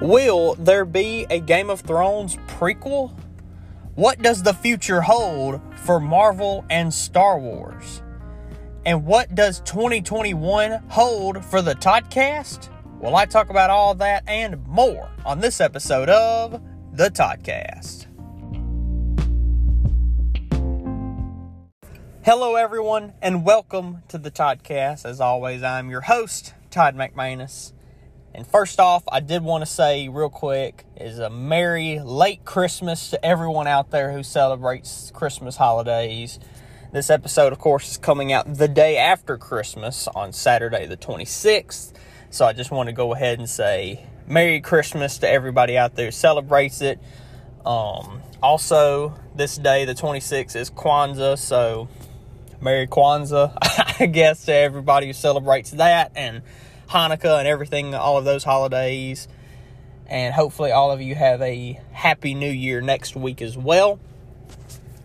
Will there be a Game of Thrones prequel? What does the future hold for Marvel and Star Wars? And what does 2021 hold for the Toddcast? Well, I talk about all that and more on this episode of the Toddcast. Hello, everyone, and welcome to the Toddcast. As always, I'm your host, Todd McManus. And first off, I did want to say real quick is a merry late Christmas to everyone out there who celebrates Christmas holidays. This episode, of course, is coming out the day after Christmas on Saturday, the 26th. So I just want to go ahead and say Merry Christmas to everybody out there who celebrates it. Um, also, this day, the 26th, is Kwanzaa. So Merry Kwanzaa, I guess, to everybody who celebrates that. And Hanukkah and everything, all of those holidays. And hopefully, all of you have a happy new year next week as well.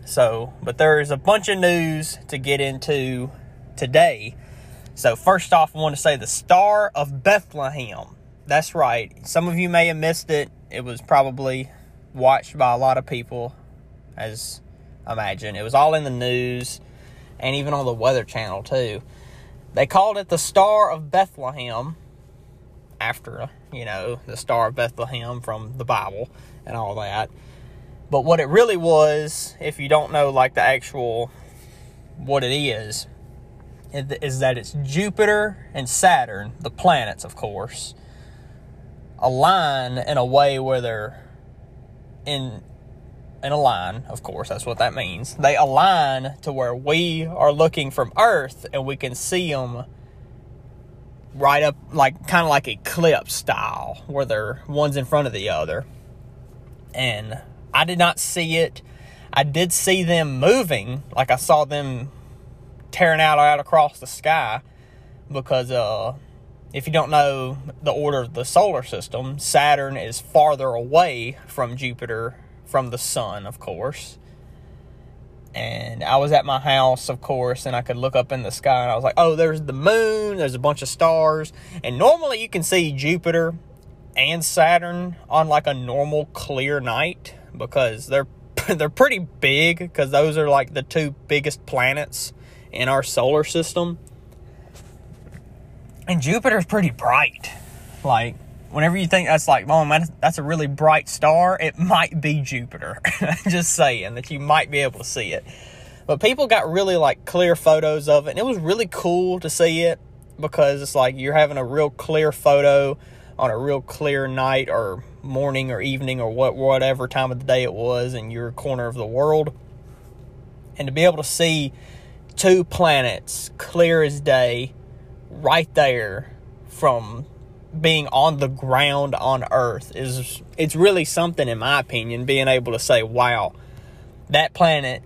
So, but there's a bunch of news to get into today. So, first off, I want to say the Star of Bethlehem. That's right. Some of you may have missed it. It was probably watched by a lot of people, as I imagine. It was all in the news and even on the Weather Channel, too. They called it the Star of Bethlehem after, you know, the Star of Bethlehem from the Bible and all that. But what it really was, if you don't know like the actual what it is, is that it's Jupiter and Saturn, the planets, of course, align in a way where they're in in a line, of course, that's what that means. They align to where we are looking from Earth and we can see them right up, like kind of like eclipse style, where they're one's in front of the other. And I did not see it. I did see them moving, like I saw them tearing out out across the sky because uh if you don't know the order of the solar system, Saturn is farther away from Jupiter from the sun, of course. And I was at my house, of course, and I could look up in the sky and I was like, oh, there's the moon, there's a bunch of stars. And normally you can see Jupiter and Saturn on like a normal clear night because they're they're pretty big because those are like the two biggest planets in our solar system. And Jupiter's pretty bright. Like whenever you think that's like, oh man, that's a really bright star, it might be Jupiter. Just saying that you might be able to see it. But people got really like clear photos of it, and it was really cool to see it because it's like you're having a real clear photo on a real clear night or morning or evening or what whatever time of the day it was in your corner of the world. And to be able to see two planets clear as day right there from being on the ground on earth is it's really something in my opinion being able to say wow that planet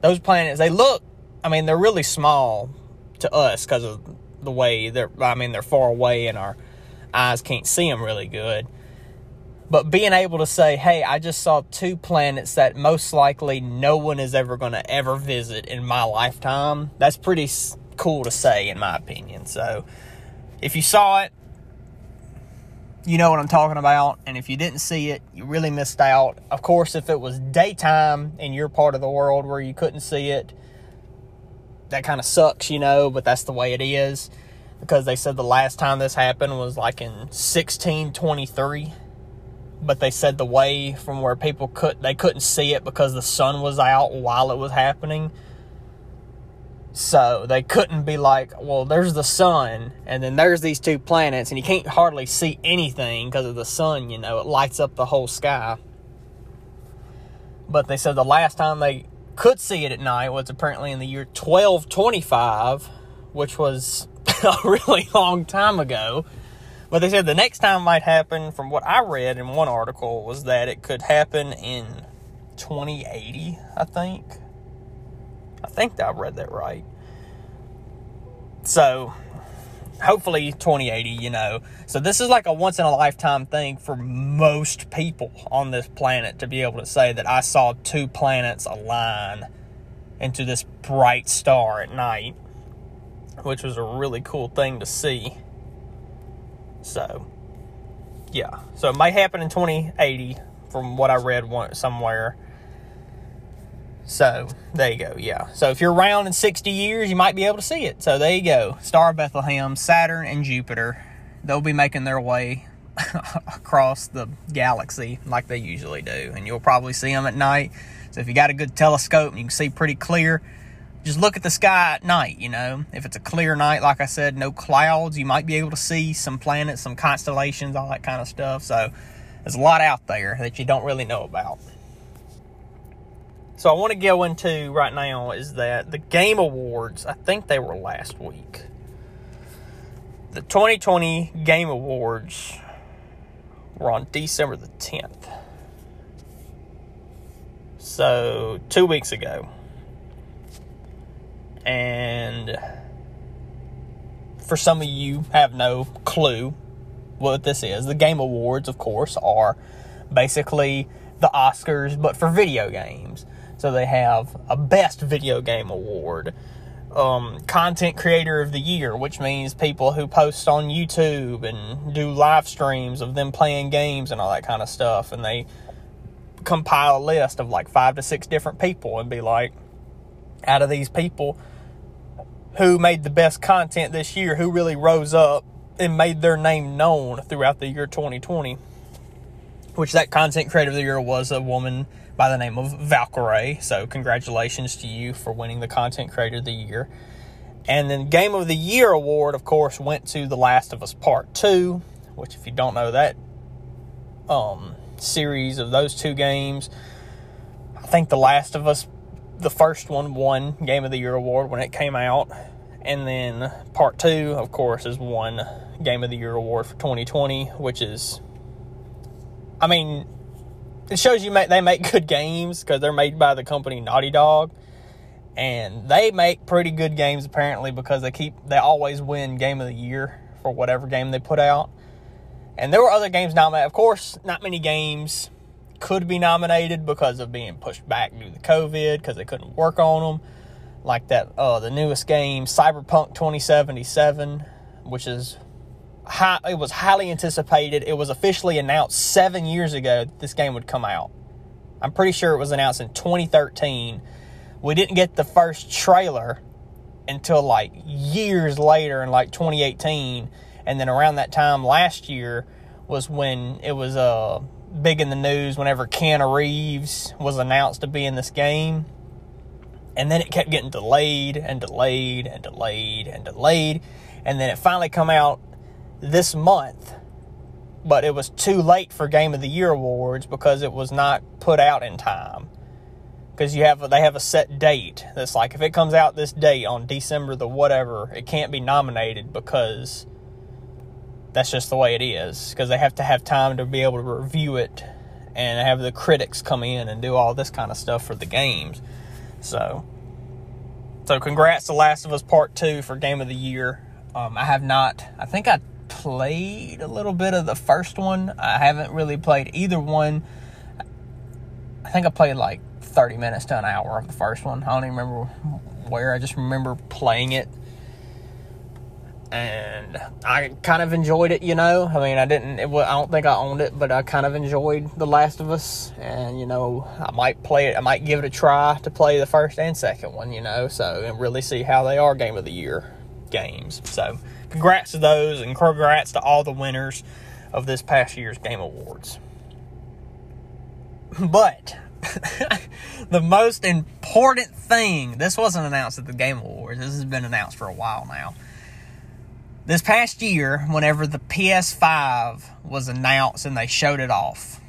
those planets they look i mean they're really small to us because of the way they're i mean they're far away and our eyes can't see them really good. But being able to say hey i just saw two planets that most likely no one is ever going to ever visit in my lifetime that's pretty cool to say in my opinion. So if you saw it you know what I'm talking about. And if you didn't see it, you really missed out. Of course, if it was daytime in your part of the world where you couldn't see it, that kind of sucks, you know, but that's the way it is. Because they said the last time this happened was like in 1623. But they said the way from where people could they couldn't see it because the sun was out while it was happening so they couldn't be like, well, there's the sun, and then there's these two planets, and you can't hardly see anything because of the sun, you know, it lights up the whole sky. But they said the last time they could see it at night was apparently in the year 1225, which was a really long time ago. But they said the next time might happen, from what I read in one article, was that it could happen in 2080, I think. I think I read that right. So, hopefully 2080, you know. So this is like a once in a lifetime thing for most people on this planet to be able to say that I saw two planets align into this bright star at night, which was a really cool thing to see. So, Yeah. So it might happen in 2080 from what I read somewhere. So there you go. Yeah. So if you're around in 60 years, you might be able to see it. So there you go. Star of Bethlehem, Saturn, and Jupiter. They'll be making their way across the galaxy like they usually do. And you'll probably see them at night. So if you got a good telescope and you can see pretty clear, just look at the sky at night, you know. If it's a clear night, like I said, no clouds, you might be able to see some planets, some constellations, all that kind of stuff. So there's a lot out there that you don't really know about. So I want to go into right now is that the Game Awards, I think they were last week. The 2020 Game Awards were on December the 10th. So, two weeks ago. And for some of you have no clue what this is. The Game Awards, of course, are basically the Oscars, but for video games. So they have a Best Video Game Award, um, Content Creator of the Year, which means people who post on YouTube and do live streams of them playing games and all that kind of stuff. And they compile a list of like five to six different people and be like, out of these people, who made the best content this year, who really rose up and made their name known throughout the year 2020. Which that content creator of the year was a woman by the name of Valkyrie. So congratulations to you for winning the content creator of the year. And then Game of the Year award, of course, went to The Last of Us Part Two, which if you don't know that um, series of those two games, I think The Last of Us the first one won Game of the Year award when it came out, and then part two, of course, is one Game of the Year award for 2020, which is, I mean, it shows you make, they make good games because they're made by the company Naughty Dog, and they make pretty good games apparently because they keep they always win Game of the Year for whatever game they put out. And there were other games nominated. Of course, not many games could be nominated because of being pushed back due to COVID because they couldn't work on them. Like that, uh, the newest game, Cyberpunk 2077, which is high, it was highly anticipated. It was officially announced seven years ago that this game would come out. I'm pretty sure it was announced in 2013. We didn't get the first trailer until like years later in like 2018, and then around that time last year was when it was uh big in the news whenever Keanu Reeves was announced to be in this game. And then it kept getting delayed and delayed and delayed and delayed. And then it finally come out this month. But it was too late for Game of the Year awards because it was not put out in time. Because you have they have a set date that's like if it comes out this date on December the whatever, it can't be nominated because that's just the way it is because they have to have time to be able to review it and have the critics come in and do all this kind of stuff for the games. So, so congrats to Last of Us Part Two for Game of the Year. Um, I have not. I think I played a little bit of the first one. I haven't really played either one. I think I played like 30 minutes to an hour of the first one. I don't even remember where. I just remember playing it and I kind of enjoyed it. You know, I mean, I didn't. It, I don't think I owned it, but I kind of enjoyed The Last of Us, and you know, I might play it. I might give it a try to play the first and second one. You know, so and really see how they are Game of the Year games. So, congrats to those, and congrats to all the winners of this past year's Game Awards. But the most important thing, this wasn't announced at the Game Awards. This has been announced for a while now this past year, whenever the PS5 was announced and they showed it off,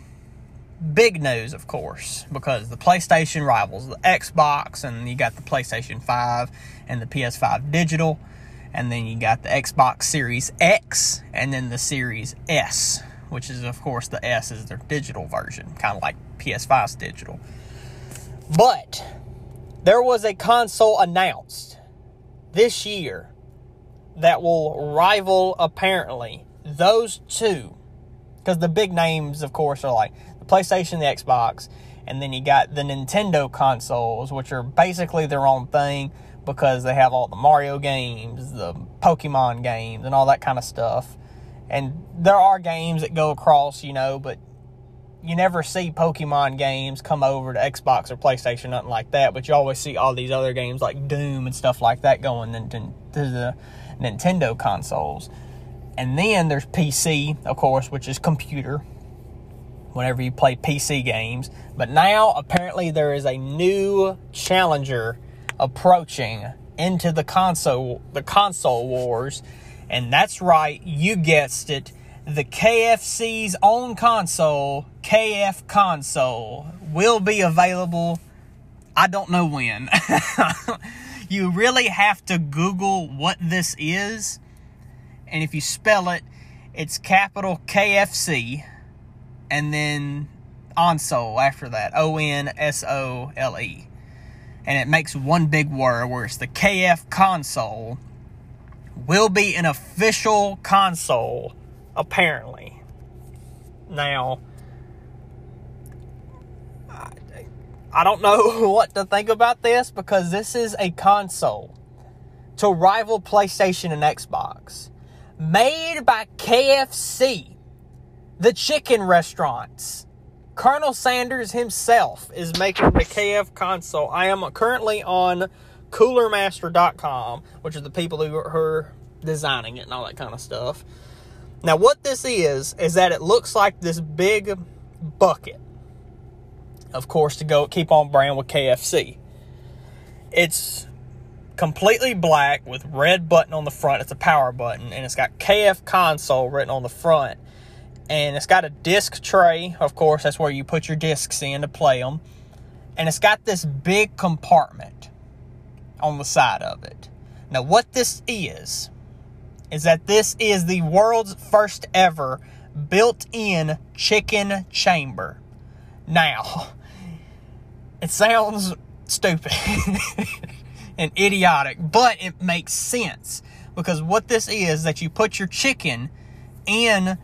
big news, of course, because the PlayStation rivals the Xbox, and you got the PlayStation 5 and the PS5 digital, and then you got the Xbox Series X, and then the Series S, which is, of course, the S is their digital version, kind of like PS5's digital. But there was a console announced this year that will rival apparently those two because the big names of course are like the PlayStation, the Xbox, and then you got the Nintendo consoles which are basically their own thing because they have all the Mario games, the Pokemon games and all that kind of stuff. And there are games that go across, you know, but you never see Pokemon games come over to Xbox or PlayStation, nothing like that. But you always see all these other games like Doom and stuff like that going to the Nintendo consoles. And then there's PC, of course, which is computer. Whenever you play PC games, but now apparently there is a new challenger approaching into the console the console wars, and that's right, you guessed it the KFC's own console, KF Console, will be available. I don't know when. you really have to Google what this is. And if you spell it, it's capital KFC and then Onsole after that. O N S O L E. And it makes one big word where it's the KF console will be an official console apparently. Now, I don't know what to think about this because this is a console to rival PlayStation and Xbox. Made by KFC, the chicken restaurants. Colonel Sanders himself is making the KF console. I am currently on coolermaster.com, which is the people who are designing it and all that kind of stuff. Now, what this is, is that it looks like this big bucket. Of course, to go keep on brand with KFC. It's completely black with red button on the front. It's a power button, and it's got KF console written on the front. And it's got a disc tray. Of course, that's where you put your discs in to play them. And it's got this big compartment on the side of it. Now, what this is, is that this is the world's first ever built in chicken chamber. Now, it sounds stupid and idiotic, but it makes sense because what this is that you put your chicken in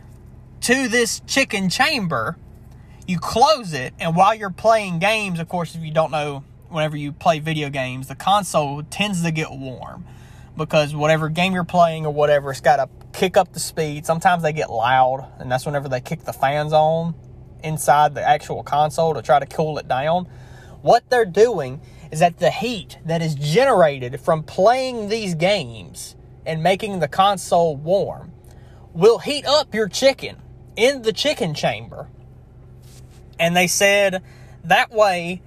to this chicken chamber, you close it, and while you're playing games, of course, if you don't know, whenever you play video games, the console tends to get warm because whatever game you're playing or whatever, it's got to kick up the speed. Sometimes they get loud, and that's whenever they kick the fans on inside the actual console to try to cool it down. What they're doing is that the heat that is generated from playing these games and making the console warm will heat up your chicken in the chicken chamber. And they said that way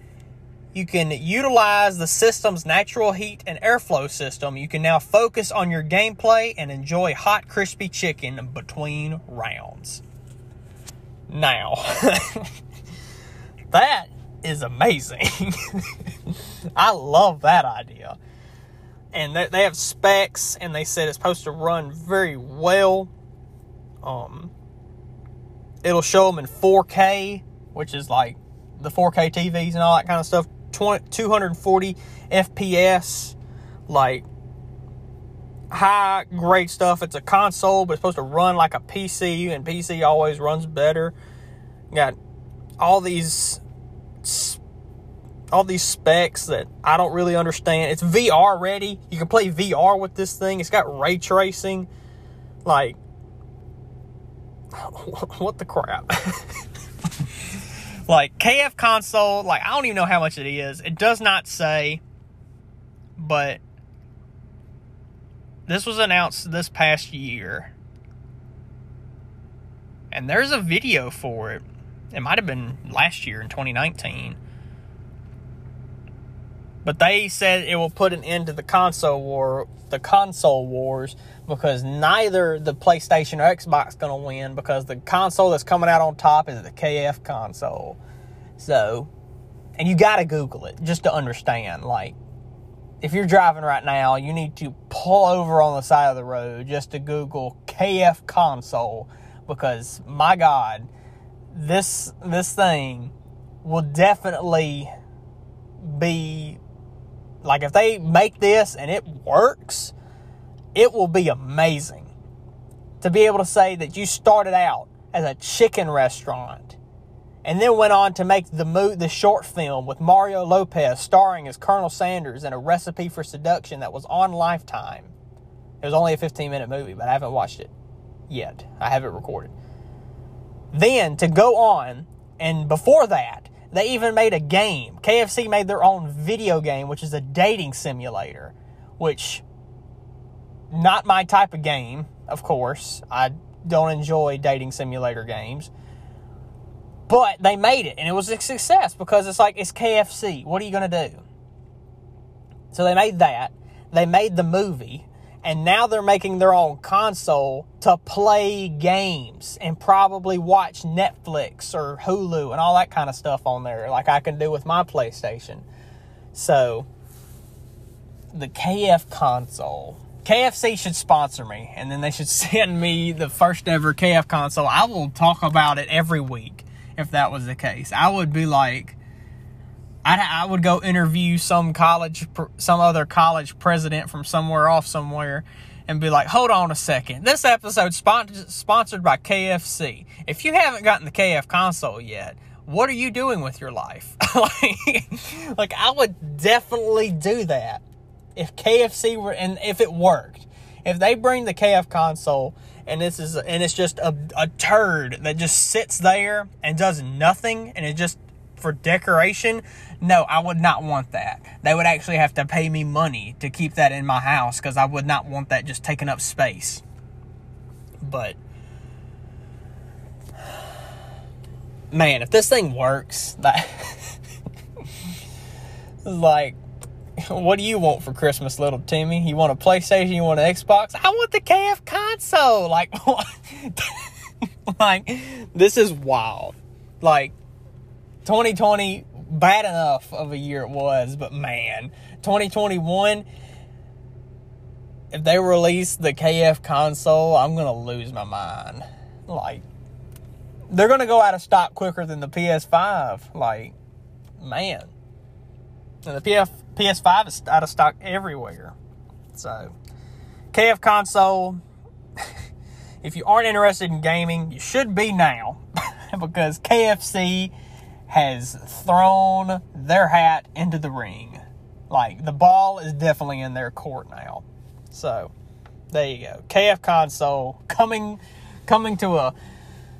you can utilize the system's natural heat and airflow system. You can now focus on your gameplay and enjoy hot, crispy chicken between rounds. Now, that is amazing. I love that idea. And they have specs, and they said it's supposed to run very well. Um, it'll show them in 4K, which is like the 4K TVs and all that kind of stuff. 20, 240 FPS, like high grade stuff. It's a console, but it's supposed to run like a PC, and PC always runs better. You got all these all these specs that I don't really understand. It's VR ready. You can play VR with this thing. It's got ray tracing. Like what the crap? Like KF console, like I don't even know how much it is. It does not say, but this was announced this past year. And there's a video for it. It might have been last year in 2019. But they said it will put an end to the console war, the console wars, because neither the PlayStation or Xbox to win because the console that's coming out on top is the KF console. So, and you got to Google it just to understand. Like, if you're driving right now, you need to pull over on the side of the road just to Google KF console because my God, this this thing will definitely be like if they make this and it works, it will be amazing to be able to say that you started out as a chicken restaurant and then went on to make the mo- the short film with Mario Lopez starring as Colonel Sanders in a recipe for seduction that was on Lifetime. It was only a 15 minute movie, but I haven't watched it yet. I have it recorded. Then to go on, and before that, they even made a game. KFC made their own video game, which is a dating simulator, which not my type of game, of course. I don't enjoy dating simulator games. But they made it and it was a success because it's like it's KFC. What are you going to do? So they made that. They made the movie and now they're making their own console to play games and probably watch Netflix or Hulu and all that kind of stuff on there, like I can do with my PlayStation. So, the KF console. KFC should sponsor me, and then they should send me the first ever KF console. I will talk about it every week if that was the case. I would be like, I, I would go interview some college, some other college president from somewhere off somewhere and be like, hold on a second. This episode sponsored by KFC. If you haven't gotten the KF console yet, what are you doing with your life? like, like, I would definitely do that if KFC were, and if it worked. If they bring the KF console and this is, and it's just a, a turd that just sits there and does nothing and it just for decoration, no, I would not want that. They would actually have to pay me money to keep that in my house because I would not want that just taking up space. But, man, if this thing works, that. like, what do you want for Christmas, little Timmy? You want a PlayStation? You want an Xbox? I want the KF console. Like, like this is wild. Like, 2020, bad enough of a year it was, but man, 2021, if they release the KF console, I'm going to lose my mind. Like, they're going to go out of stock quicker than the PS5. Like, man. And the PF, PS5 is out of stock everywhere. So, KF console, if you aren't interested in gaming, you should be now because KFC has thrown their hat into the ring. Like the ball is definitely in their court now. So there you go. KF console coming coming to a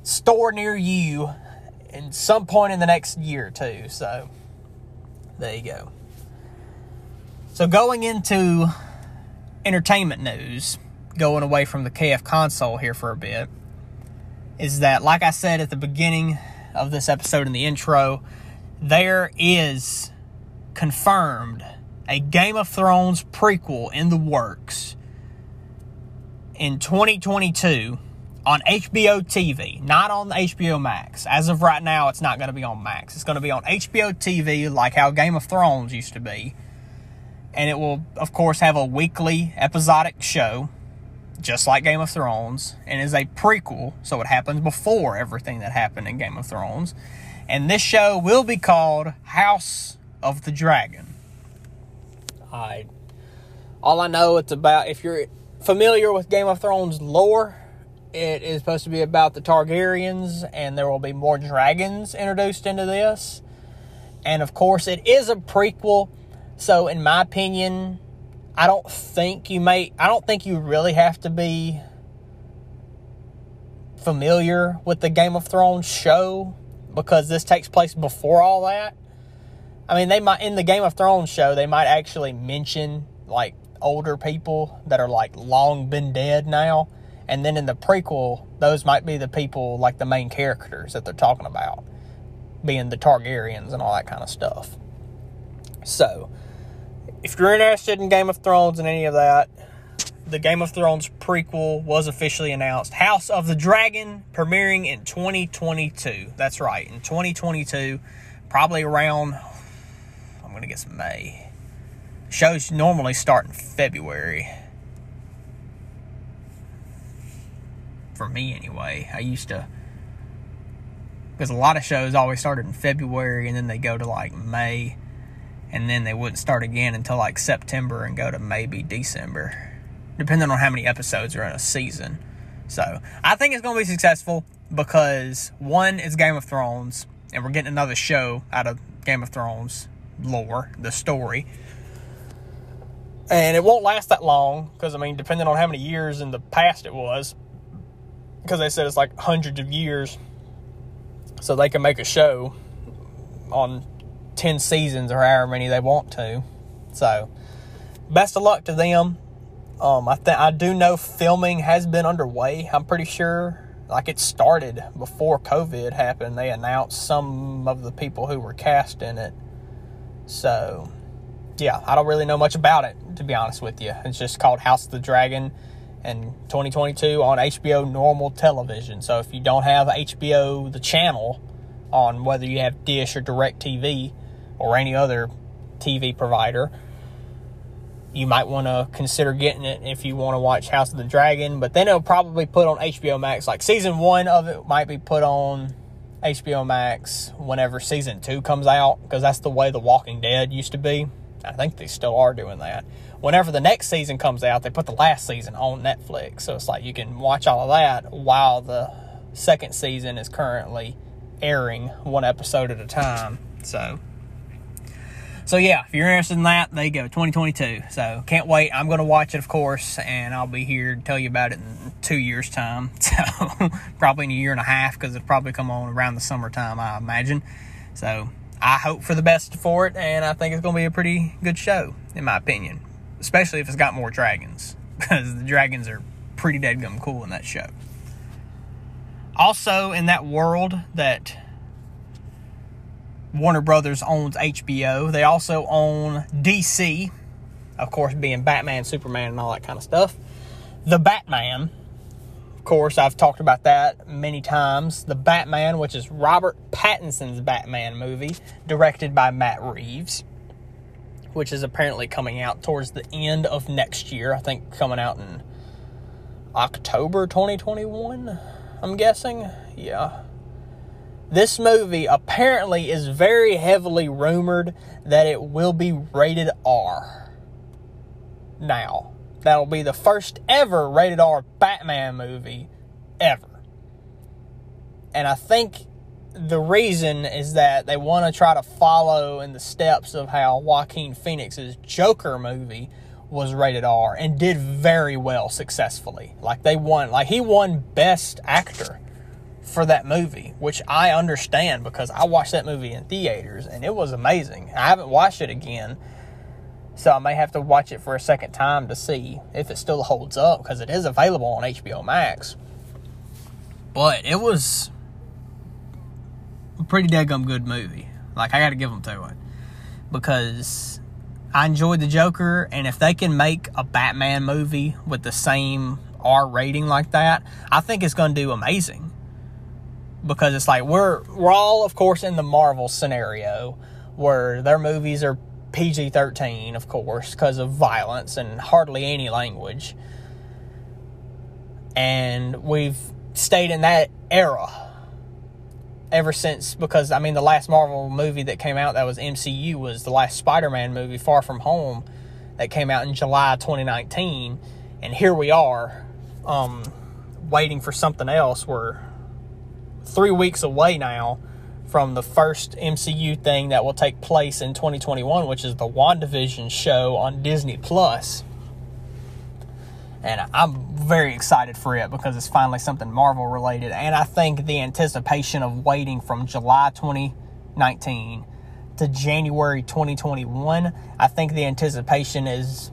store near you in some point in the next year or two. So there you go. So going into entertainment news, going away from the KF console here for a bit, is that like I said at the beginning of this episode in the intro, there is confirmed a Game of Thrones prequel in the works in 2022 on HBO TV, not on HBO Max. As of right now, it's not going to be on Max. It's going to be on HBO TV, like how Game of Thrones used to be. And it will, of course, have a weekly episodic show just like Game of Thrones, and is a prequel, so it happens before everything that happened in Game of Thrones. And this show will be called House of the Dragon. I all I know it's about if you're familiar with Game of Thrones lore, it is supposed to be about the Targaryens and there will be more dragons introduced into this. And of course, it is a prequel, so in my opinion, I don't think you may I don't think you really have to be familiar with the Game of Thrones show because this takes place before all that. I mean, they might in the Game of Thrones show they might actually mention like older people that are like long been dead now, and then in the prequel, those might be the people like the main characters that they're talking about, being the Targaryens and all that kind of stuff. So, if you're interested in Game of Thrones and any of that, the Game of Thrones prequel was officially announced. House of the Dragon premiering in 2022. That's right, in 2022, probably around, I'm going to guess May. Shows normally start in February. For me, anyway. I used to, because a lot of shows always started in February and then they go to like May and then they wouldn't start again until like September and go to maybe December, depending on how many episodes are in a season. So I think it's going to be successful because one, it's Game of Thrones, and we're getting another show out of Game of Thrones lore, the story. And it won't last that long because, I mean, depending on how many years in the past it was, because they said it's like hundreds of years, so they can make a show on ten seasons or however many they want to. So, best of luck to them. Um, I think I do know filming has been underway. I'm pretty sure, like it started before COVID happened. They announced some of the people who were cast in it. So, yeah, I don't really know much about it to be honest with you. It's just called House of the Dragon and 2022 on HBO normal television. So if you don't have HBO the channel on whether you have Dish or DirecTV or any other TV provider, you might want to consider getting it if you want to watch House of the Dragon. But then it'll probably put on HBO Max. Like season one of it might be put on HBO Max whenever season two comes out because that's the way The Walking Dead used to be. I think they still are doing that. Whenever the next season comes out, they put the last season on Netflix. So it's like you can watch all of that while the second season is currently airing one episode at a time. So so yeah, if you're interested in that, there you go, 2022. So can't wait. I'm going to watch it, of course, and I'll be here to tell you about it in two years' time. So probably in a year and a half because it'll probably come on around the summertime, I imagine. So I hope for the best for it, and I think it's going to be a pretty good show, in my opinion. Especially if it's got more dragons, because the dragons are pretty dead gum cool in that show. Also, in that world that Warner Brothers owns HBO, they also own DC, of course, being Batman, Superman, and all that kind of stuff. The Batman of course, I've talked about that many times. The Batman, which is Robert Pattinson's Batman movie, directed by Matt Reeves, which is apparently coming out towards the end of next year. I think coming out in October 2021, I'm guessing. Yeah. This movie apparently is very heavily rumored that it will be rated R. Now, That'll be the first ever rated R Batman movie ever. And I think the reason is that they want to try to follow in the steps of how Joaquin Phoenix's Joker movie was rated R and did very well successfully. Like they won, like he won Best Actor for that movie, which I understand because I watched that movie in theaters and it was amazing. I haven't watched it again so I may have to watch it for a second time to see if it still holds up because it is available on HBO Max. But it was a pretty daggum good movie. Like I got to give them to it because I enjoyed the Joker, and if they can make a Batman movie with the same R rating like that, I think it's going to do amazing. Because it's like we're we're all, of course, in the Marvel scenario where their movies are PG 13, of course, because of violence and hardly any language. And we've stayed in that era ever since, because, I mean, the last Marvel movie that came out that was MCU was the last Spider Man movie, Far From Home, that came out in July 2019. And here we are, um, waiting for something else. We're three weeks away now from the first MCU thing that will take place in 2021, which is the WandaVision show on Disney Plus. And I'm very excited for it because it's finally something Marvel related. And I think the anticipation of waiting from July 2019 to January 2021, I think the anticipation is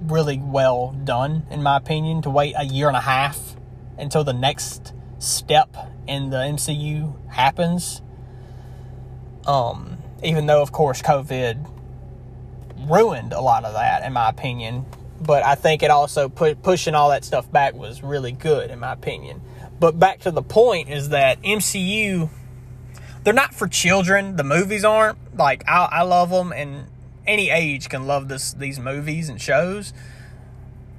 really well done, in my opinion, to wait a year and a half until the next step in the MCU happens. Um, even though, of course, COVID ruined a lot of that, in my opinion. But I think it also put pushing all that stuff back was really good, in my opinion. But back to the point is that MCU, they're not for children. The movies aren't. Like I, I love them, and any age can love this these movies and shows.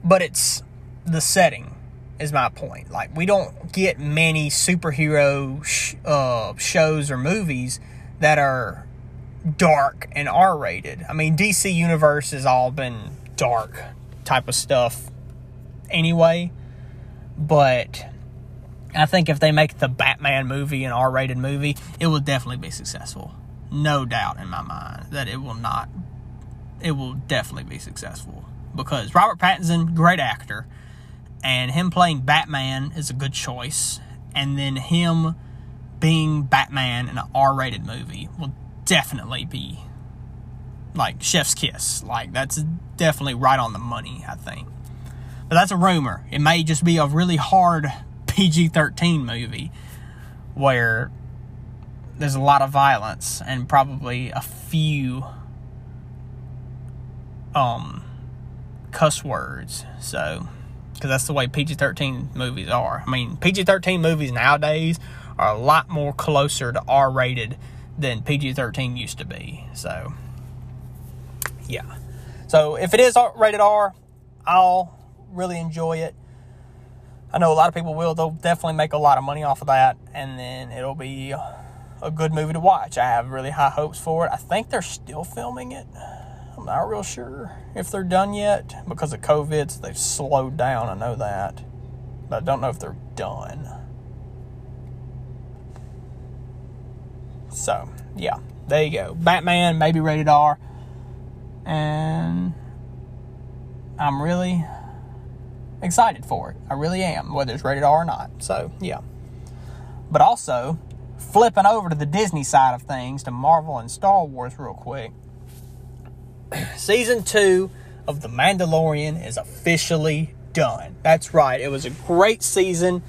But it's the setting is my point. Like we don't get many superhero sh- uh, shows or movies that are dark and R-rated. I mean, DC Universe has all been dark type of stuff anyway, but I think if they make the Batman movie an R-rated movie, it will definitely be successful. No doubt in my mind that it will not. It will definitely be successful because Robert Pattinson, great actor and him playing Batman is a good choice. And then him being Batman in an R-rated movie will definitely be like chef's kiss. Like that's definitely right on the money, I think. But that's a rumor. It may just be a really hard PG-13 movie where there's a lot of violence and probably a few um cuss words. So, because that's the way PG 13 movies are. I mean, PG 13 movies nowadays are a lot more closer to R rated than PG 13 used to be. So, yeah. So, if it is rated R, I'll really enjoy it. I know a lot of people will. They'll definitely make a lot of money off of that, and then it'll be a good movie to watch. I have really high hopes for it. I think they're still filming it. Not real sure if they're done yet because of COVID. So they've slowed down. I know that, but I don't know if they're done. So yeah, there you go. Batman, maybe rated R, and I'm really excited for it. I really am, whether it's rated R or not. So yeah, but also flipping over to the Disney side of things to Marvel and Star Wars real quick season two of The Mandalorian is officially done. That's right. It was a great season.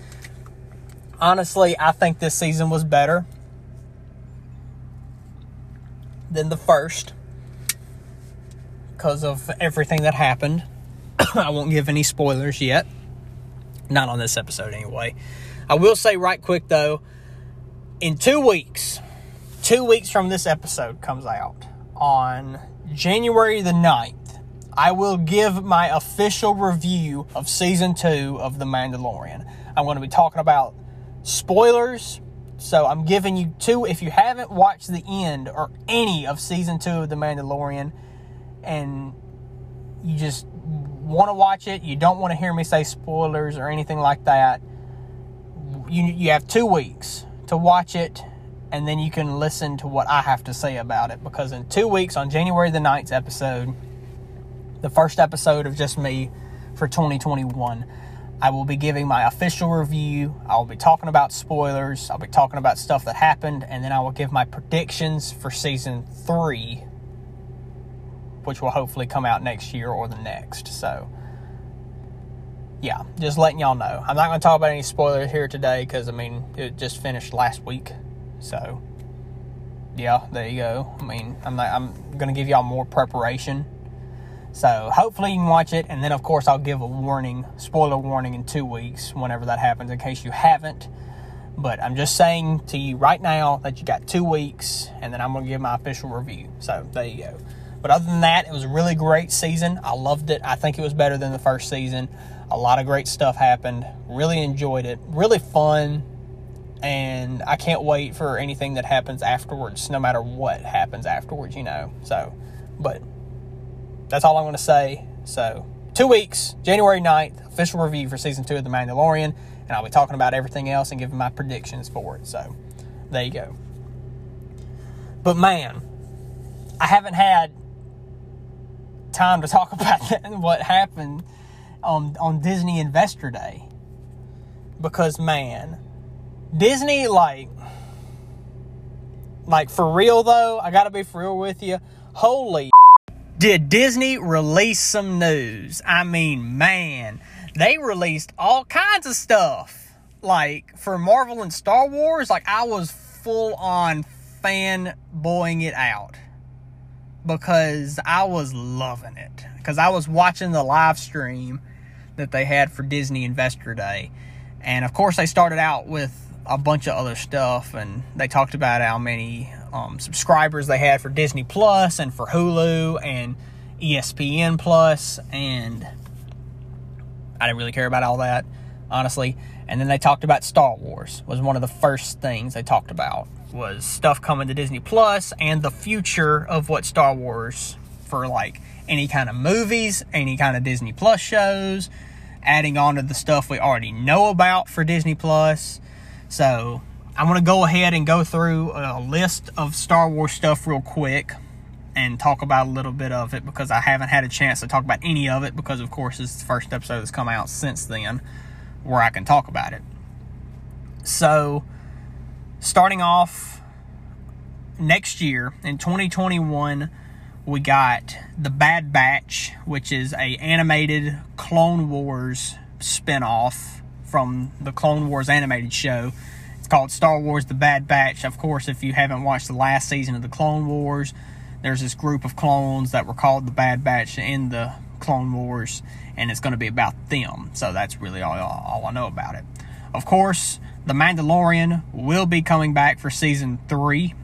Honestly, I think this season was better than the first because of everything that happened. I won't give any spoilers yet. Not on this episode, anyway. I will say right quick, though, in two weeks, two weeks from this episode comes out on January the 9th, I will give my official review of season two of The Mandalorian. I'm going to be talking about spoilers. So I'm giving you two. If you haven't watched the end or any of season two of The Mandalorian and you just want to watch it, you don't want to hear me say spoilers or anything like that, you, you have two weeks to watch it and then you can listen to what I have to say about it. Because in two weeks, on January the 9th episode, the first episode of just me for 2021, I will be giving my official review. I'll be talking about spoilers. I'll be talking about stuff that happened, and then I will give my predictions for season three, which will hopefully come out next year or the next. So, yeah, just letting y'all know. I'm not going to talk about any spoilers here today because, I mean, it just finished last week. So, yeah, there you go. I mean, I'm I'm gonna give y'all more preparation. So hopefully you can watch it, and then of course I'll give a warning, spoiler warning in two weeks whenever that happens, in case you haven't. But I'm just saying to you right now that you got two weeks, and then I'm gonna give my official review. So there you go. But other than that, it was a really great season. I loved it. I think it was better than the first season. A lot of great stuff happened. Really enjoyed it. Really fun and I can't wait for anything that happens afterwards, no matter what happens afterwards, you know. So, but that's all I'm going to say. So, two weeks, January 9th, official review for season two of The Mandalorian, and I'll be talking about everything else and giving my predictions for it. So, there you go. But man, I haven't had time to talk about what happened on on Disney Investor Day because man, Disney, like, like for real though, I gotta be for real with you. Holy did Disney release some news? I mean, man, they released all kinds of stuff. Like for Marvel and Star Wars, like I was full on fanboying it out because I was loving it. Because I was watching the live stream that they had for Disney Investor Day. And of course, they started out with a bunch of other stuff, and they talked about how many um, subscribers they had for Disney Plus and for Hulu and ESPN Plus, and I didn't really care about all that, honestly. And then they talked about Star Wars was one of the first things they talked about was stuff coming to Disney Plus and the future of what Star Wars for like any kind of movies, any kind of Disney Plus shows, adding on to the stuff we already know about for Disney Plus so I'm going to go ahead and go through a list of Star Wars stuff real quick. and talk about a little bit of it because I haven't had a chance to talk about any of it because, of course, it's the first episode that's come out since then where I can talk about it. So, starting off next year in 2021, we got The Bad Batch, which is a animated Clone Wars spinoff from the Clone Wars animated show. It's called Star Wars The Bad Batch. Of course, if you haven't watched the last season of the Clone Wars, there's this group of clones that were called the Bad Batch in the Clone Wars, and it's going to be about them. So that's really all, all I know about it. Of course, The Mandalorian will be coming back for season three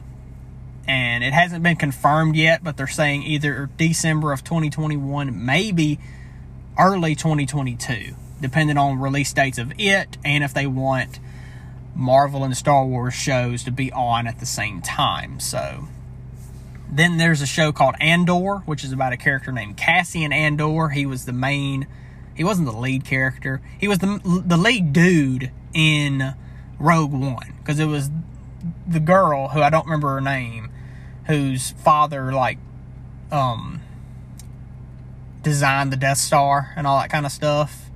and it hasn't been confirmed yet, but they're saying either December of 2021, maybe early 2022, depending on release dates of it and if they want Marvel and Star Wars shows to be on at the same time. So then there's a show called Andor, which is about a character named Cassian Andor. He was the main he wasn't the lead character. He was the the lead dude in Rogue One because it was the girl who I don't remember her name, whose father like um designed the Death Star and all that kind of stuff.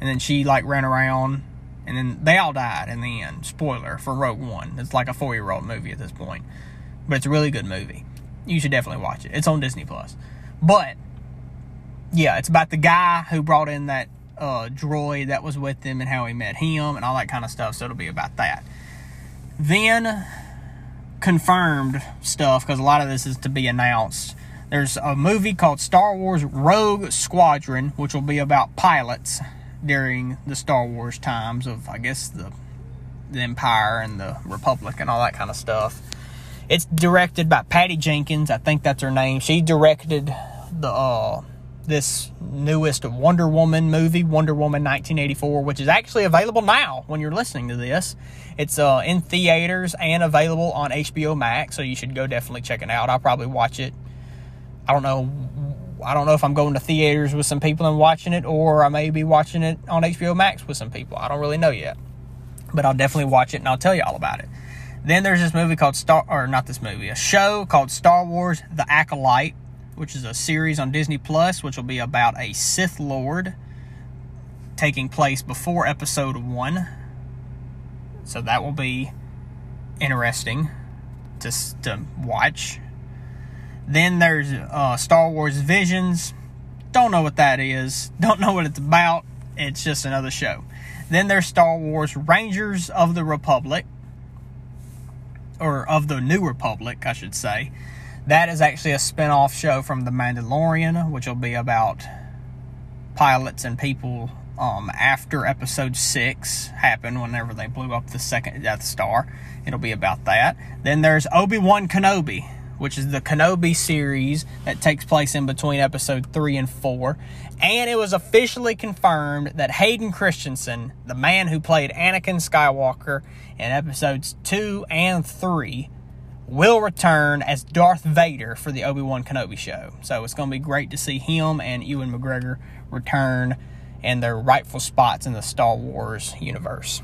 And then she like ran around and then they all died in the end. Spoiler for Rogue One. It's like a four year old movie at this point. But it's a really good movie. You should definitely watch it. It's on Disney Plus. But yeah, it's about the guy who brought in that uh, droid that was with him and how he met him and all that kind of stuff. So it'll be about that. Then confirmed stuff because a lot of this is to be announced. There's a movie called Star Wars Rogue Squadron, which will be about pilots during the Star Wars times of, I guess, the the Empire and the Republic and all that kind of stuff. It's directed by Patty Jenkins. I think that's her name. She directed the uh, this newest Wonder Woman movie, Wonder Woman 1984, which is actually available now when you're listening to this. It's uh, in theaters and available on HBO Max, so you should go definitely check it out. I'll probably watch it. I don't know. I don't know if I'm going to theaters with some people and watching it, or I may be watching it on HBO Max with some people. I don't really know yet, but I'll definitely watch it and I'll tell you all about it. Then there's this movie called Star, or not this movie, a show called Star Wars: The Acolyte, which is a series on Disney Plus, which will be about a Sith Lord taking place before Episode One. So that will be interesting to to watch. Then there's uh, Star Wars Visions. Don't know what that is. Don't know what it's about. It's just another show. Then there's Star Wars Rangers of the Republic, or of the New Republic, I should say. That is actually a spin off show from The Mandalorian, which will be about pilots and people um, after episode six happened, whenever they blew up the second Death Star. It'll be about that. Then there's Obi Wan Kenobi, which is the Kenobi series that takes place in between episode three and four. And it was officially confirmed that Hayden Christensen, the man who played Anakin Skywalker in episodes two and three, will return as Darth Vader for the Obi Wan Kenobi show. So it's going to be great to see him and Ewan McGregor return in their rightful spots in the Star Wars universe.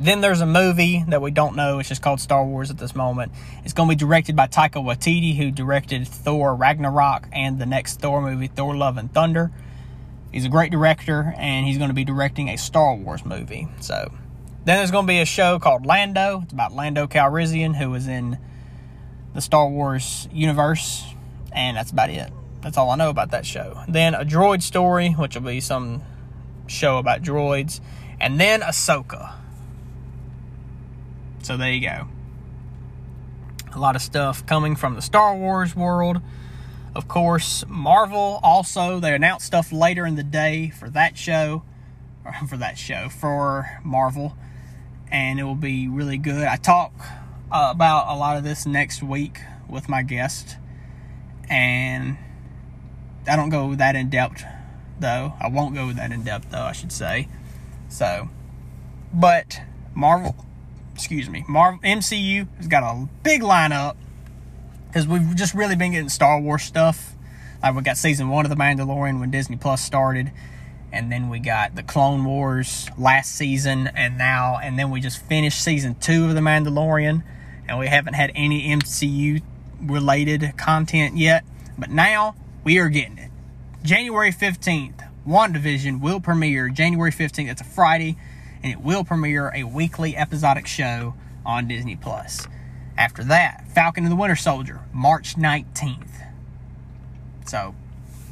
Then there's a movie that we don't know. It's just called Star Wars at this moment. It's going to be directed by Taika Waititi, who directed Thor Ragnarok and the next Thor movie, Thor Love and Thunder. He's a great director, and he's going to be directing a Star Wars movie. So then there's going to be a show called Lando. It's about Lando Calrissian, who was in the Star Wars universe, and that's about it. That's all I know about that show. Then a droid story, which will be some show about droids, and then Ahsoka. So there you go. A lot of stuff coming from the Star Wars world. Of course, Marvel also, they announced stuff later in the day for that show, or for that show, for Marvel and it will be really good. I talk uh, about a lot of this next week with my guest, and I don't go that in depth though. I won't go that in depth though, I should say. So, but Marvel, excuse me, Marvel MCU has got a big lineup because we've just really been getting Star Wars stuff. Like we got season one of The Mandalorian when Disney Plus started and then we got the Clone Wars last season, and now, and then we just finished season two of The Mandalorian, and we haven't had any MCU related content yet, but now we are getting it. January 15th, WandaVision will premiere January 15th. It's a Friday, and it will premiere a weekly episodic show on Disney Plus. After that, Falcon and the Winter Soldier, March 19th. So,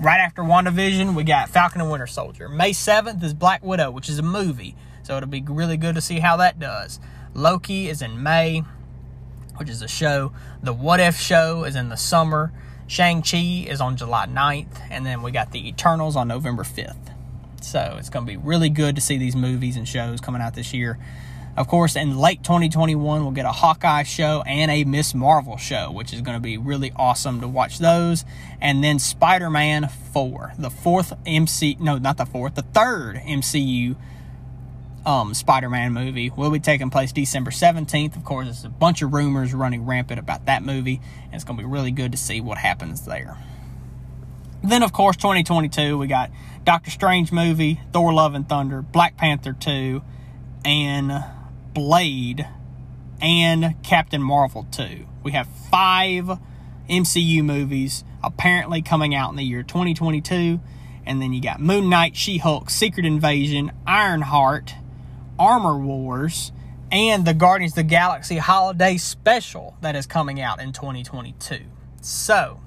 right after WandaVision, we got Falcon and Winter Soldier. May 7th is Black Widow, which is a movie. So it'll be really good to see how that does. Loki is in May, which is a show. The What If show is in the summer. Shang-Chi is on July 9th. And then we got The Eternals on November 5th. So it's going to be really good to see these movies and shows coming out this year. Of course, in late 2021, we'll get a Hawkeye show and a Miss Marvel show, which is going to be really awesome to watch those. And then Spider Man 4, the fourth MC, no, not the fourth, the third MCU um, Spider Man movie will be taking place December 17th. Of course, there's a bunch of rumors running rampant about that movie, and it's going to be really good to see what happens there. Then, of course, 2022, we got Doctor Strange movie, Thor Love and Thunder, Black Panther 2, and Blade and Captain Marvel 2. We have five MCU movies apparently coming out in the year 2022. And then you got Moon Knight, She Hulk, Secret Invasion, Ironheart, Armor Wars, and the Guardians of the Galaxy Holiday Special that is coming out in 2022. So,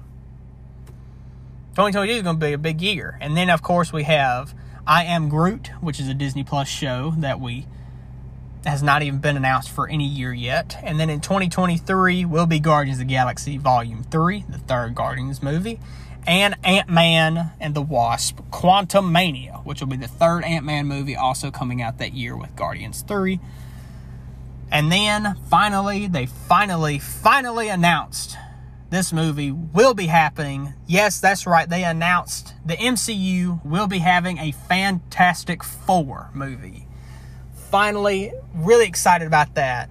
2022 is going to be a big year. And then, of course, we have I Am Groot, which is a Disney Plus show that we has not even been announced for any year yet. And then in 2023 will be Guardians of the Galaxy Volume 3, the third Guardians movie, and Ant-Man and the Wasp Quantumania, which will be the third Ant-Man movie also coming out that year with Guardians 3. And then finally, they finally, finally announced this movie will be happening. Yes, that's right. They announced the MCU will be having a Fantastic Four movie finally really excited about that.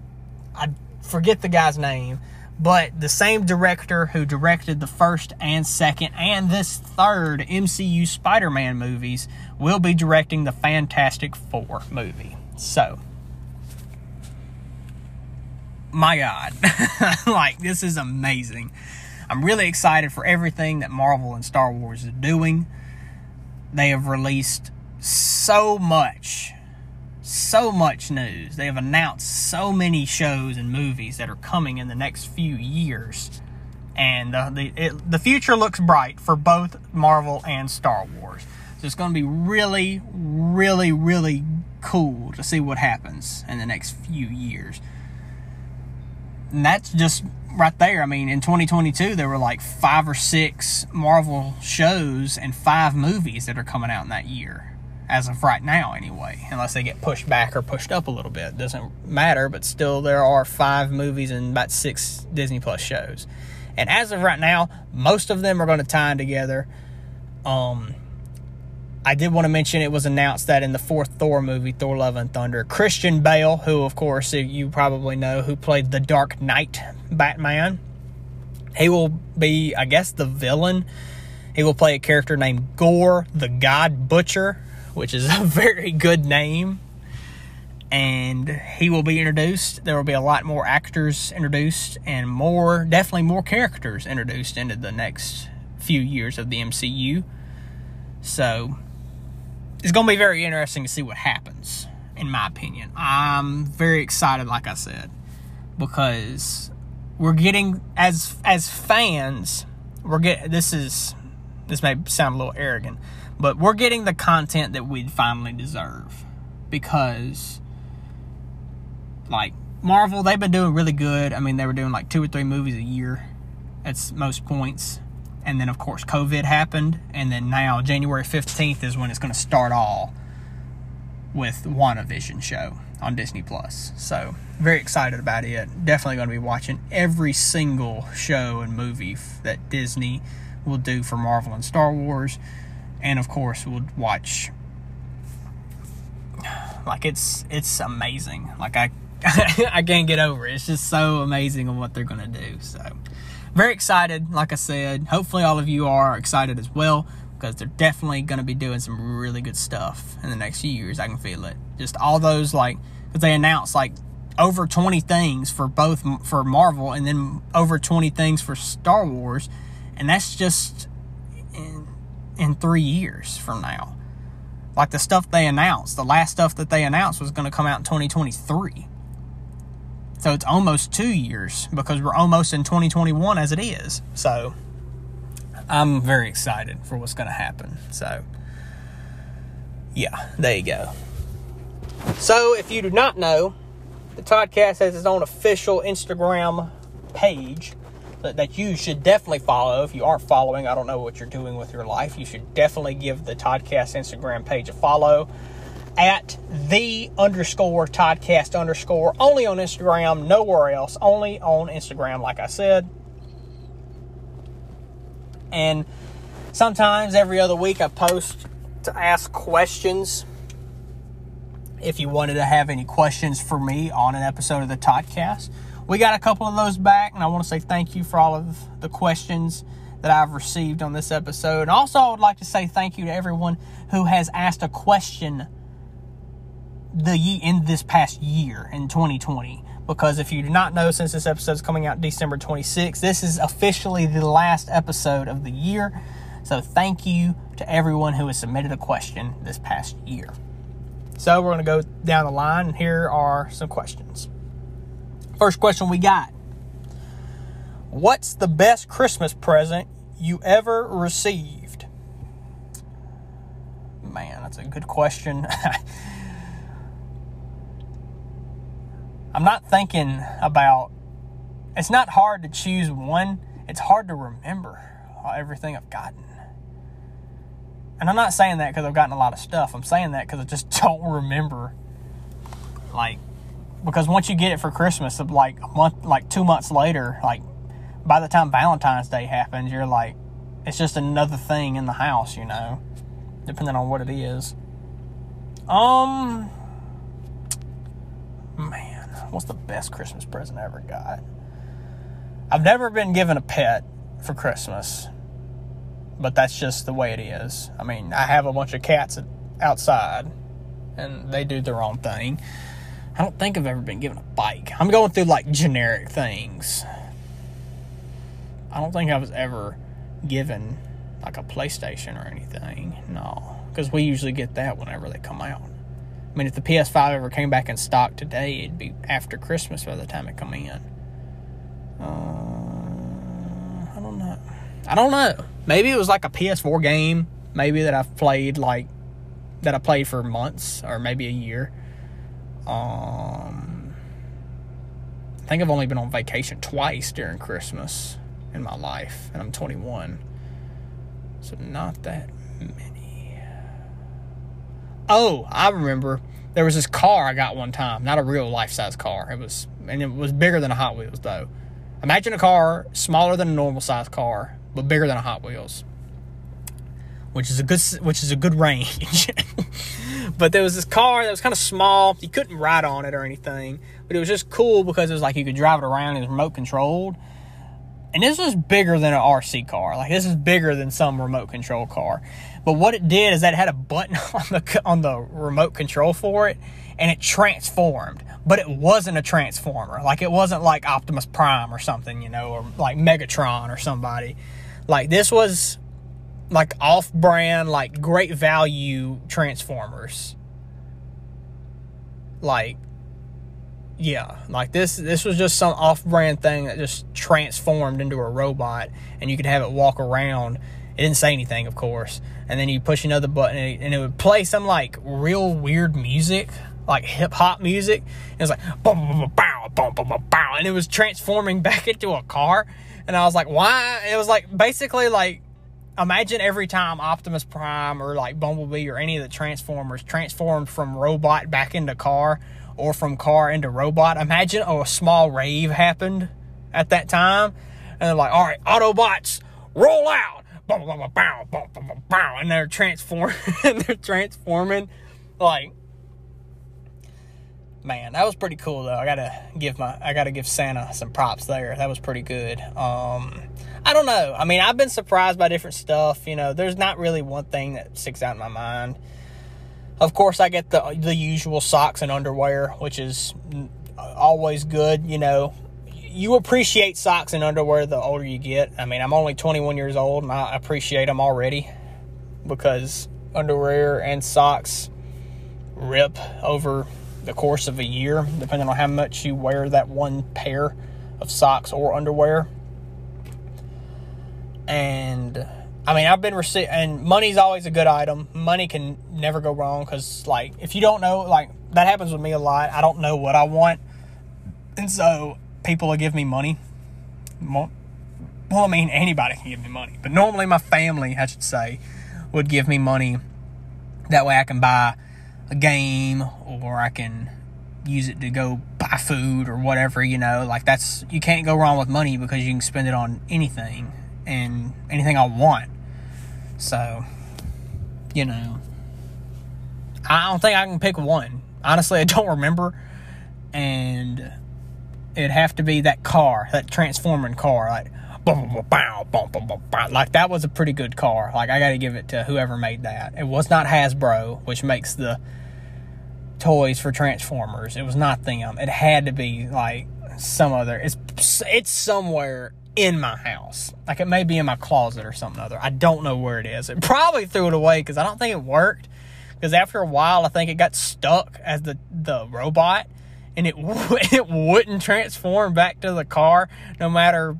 I forget the guy's name, but the same director who directed the first and second and this third MCU Spider Man movies will be directing the Fantastic Four movie. So, my God, like, this is amazing. I'm really excited for everything that Marvel and Star Wars is doing. They have released so much so much news. They have announced so many shows and movies that are coming in the next few years. And uh, the, it, the future looks bright for both Marvel and Star Wars. So it's going to be really, really, really cool to see what happens in the next few years. And that's just right there. I mean, in 2022, there were like five or six Marvel shows and five movies that are coming out in that year as of right now anyway unless they get pushed back or pushed up a little bit doesn't matter but still there are five movies and about six disney plus shows and as of right now most of them are going to tie in together um I did want to mention it was announced that in the fourth Thor movie, Thor Love and Thunder, Christian Bale, who of course you probably know, who played the Dark Knight Batman, he will be, I guess, the villain. He will play a character named Gorr the God Butcher, which is a very good name. And he will be introduced. There will be a lot more actors introduced and more, definitely more characters introduced into the next few years of the MCU. So it's going to be very interesting to see what happens, in my opinion. I'm very excited, like I said, because we're getting as as fans, we're getting this is this may sound a little arrogant, but we're getting the content that we finally deserve because, like, Marvel, they've been doing really good. I mean, they were doing like two or three movies a year at most points. And then, of course, COVID happened. And then now, January 15th is when it's going to start all with WandaVision show on Disney Plus. So, very excited about it. Definitely going to be watching every single show and movie that Disney will do for Marvel and Star Wars and of course we'll watch like it's it's amazing like i i can't get over it it's just so amazing on what they're gonna do so very excited like i said hopefully all of you are excited as well because they're definitely going to be doing some really good stuff in the next few years i can feel it just all those like because they announced like over 20 things for both for Marvel and then over 20 things for Star Wars and that's just in, in 3 years from now. Like the stuff they announced, the last stuff that they announced was going to come out in 2023. So it's almost 2 years because we're almost in 2021 as it is. So I'm very excited for what's going to happen. So yeah, there you go. So if you do not know, the Toddcast has its own official Instagram page that, that you should definitely follow. If you aren't following, I don't know what you're doing with your life. You should definitely give the Toddcast Instagram page a follow at the underscore Toddcast underscore. Only on Instagram, nowhere else. Only on Instagram, like I said. And sometimes every other week I post to ask questions if you wanted to have any questions for me on an episode of the Toddcast. We got a couple of those back, and I want to say thank you for all of the questions that I've received on this episode. And also, I would like to say thank you to everyone who has asked a question the in this past year in 2020. Because if you do not know, since this episode is coming out December 26th, this is officially the last episode of the year. So thank you to everyone who has submitted a question this past year. So we're going to go down the line, and here are some questions. First question we got What's the best Christmas present you ever received? Man, that's a good question. I'm not thinking about it's not hard to choose one, it's hard to remember everything I've gotten. And I'm not saying that because I've gotten a lot of stuff. I'm saying that because I just don't remember. Like, because once you get it for Christmas, like a month, like two months later, like by the time Valentine's Day happens, you're like, it's just another thing in the house, you know, depending on what it is. Um, man, what's the best Christmas present I ever got? I've never been given a pet for Christmas but that's just the way it is. I mean, I have a bunch of cats outside, and they do their own thing. I don't think I've ever been given a bike. I'm going through like generic things. I don't think I was ever given like a PlayStation or anything. No, because we usually get that whenever they come out. I mean, if the PS5 ever came back in stock today, it'd be after Christmas by the time it come in. Uh, I don't know. I don't know. Maybe it was like a PS4 game, maybe that I've played like that I played for months or maybe a year. Um, I think I've only been on vacation twice during Christmas in my life, and I'm 21, so not that many. Oh, I remember there was this car I got one time, not a real life size car. It was, and it was bigger than a Hot Wheels though. Imagine a car smaller than a normal size car, but bigger than a Hot Wheels, which is a good which is a good range. but there was this car that was kind of small. You couldn't ride on it or anything, but it was just cool because it was like you could drive it around. It was remote controlled, and this was bigger than an RC car. Like this is bigger than some remote control car. But what it did is that it had a button on the on the remote control for it, and it transformed. But it wasn't a transformer. Like it wasn't like Optimus Prime or something, you know, or like Megatron or somebody. Like this was like off-brand, like great value Transformers. Like yeah, like this this was just some off-brand thing that just transformed into a robot and you could have it walk around. It didn't say anything, of course. And then you push another button and it would play some like real weird music like hip hop music. It was like bow, bow, and it was transforming back into a car. And I was like, why? It was like basically like imagine every time Optimus Prime or like Bumblebee or any of the Transformers transformed from robot back into car or from car into robot. Imagine oh, a small rave happened at that time, and they're like, all right, Autobots, roll out. And they're transforming. they're transforming like man, that was pretty cool though. I gotta give my I gotta give Santa some props there. That was pretty good. Um, I don't know. I mean, I've been surprised by different stuff. You know, there's not really one thing that sticks out in my mind. Of course, I get the the usual socks and underwear, which is always good. You know, you appreciate socks and underwear the older you get. I mean, I'm only 21 years old and I appreciate them already because underwear and socks rip over the course of a year, depending on how much you wear that one pair of socks or underwear. And I mean, I've been receiving, and money's always a good item. Money can never go wrong because, like, if you don't know, like, that happens with me a lot. I don't know what I want. And so people will give me money. Well, I mean, anybody can give me money, but normally my family, I should say, would give me money. That way I can buy a game or I can use it to go buy food or whatever, you know. Like, that's, you can't go wrong with money because you can spend it on anything and anything I want. So, you know, I don't think I can pick one. Honestly, I don't remember. And it'd have to be that car, that transforming car, like like that was a pretty good car. Like I got to give it to whoever made that. It was not Hasbro, which makes the toys for Transformers. It was not them. It had to be like some other. It's it's somewhere in my house. Like it may be in my closet or something other. I don't know where it is. It probably threw it away because I don't think it worked. Because after a while, I think it got stuck as the the robot and it it wouldn't transform back to the car no matter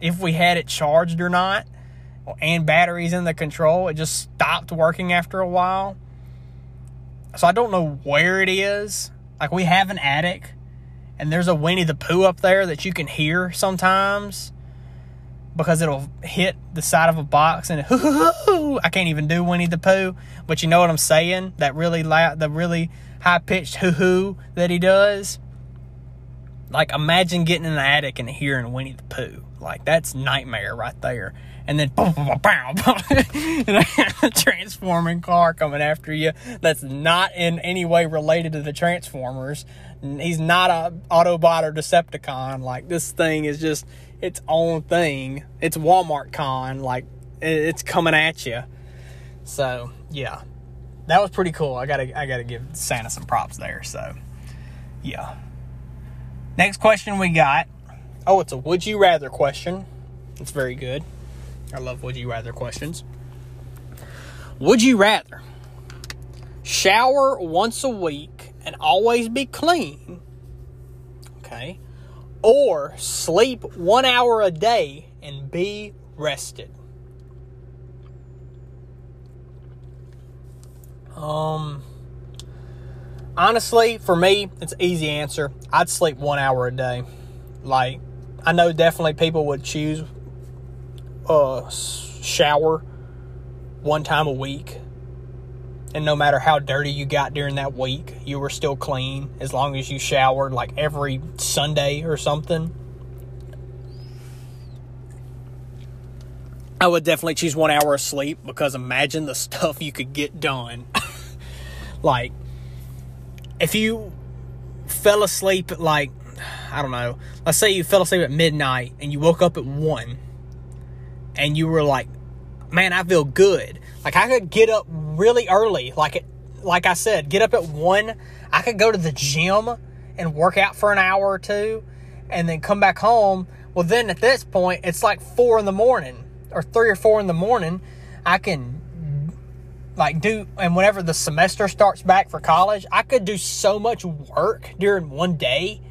if we had it charged or not and batteries in the control it just stopped working after a while. So i don't know where it is. Like we have an attic and there's a winnie the pooh up there that you can hear sometimes because it'll hit the side of a box and I can't even do Winnie the Pooh, but you know what I'm saying? That really loud, the really high pitched hoo hoo that he does. Like, imagine getting in the attic and hearing Winnie the Pooh. Like, that's nightmare right there. And then, boom, a transforming car coming after you that's not in any way related to the Transformers. He's not a Autobot or Decepticon. Like, this thing is just its own thing. It's Walmart con. Like, it's coming at you. So, yeah that was pretty cool. I gotta I gotta give Santa some props there. So yeah. Next question we got. Oh, it's a would you rather question. It's very good. I love would you rather questions. Would you rather shower once a week and always be clean? Okay. Or sleep one hour a day and be rested. Um, honestly, for me, it's easy answer. I'd sleep one hour a day. Like, I know definitely people would choose a shower one time a week. And no matter how dirty you got during that week, you were still clean as long as you showered like every Sunday or something. I would definitely choose one hour of sleep because imagine the stuff you could get done. like, if you fell asleep at like, I don't know, let's say you fell asleep at midnight and you woke up at 1 and you were like, man, I feel good. Like, I could get up really early. Like, it, like I said, get up at 1. I could go to the gym and work out for an hour or two and then come back home. Well, then at this point, it's like 4 in the morning or three or four in the morning, I can like do and whenever the semester starts back for college, I could do so much work during one day.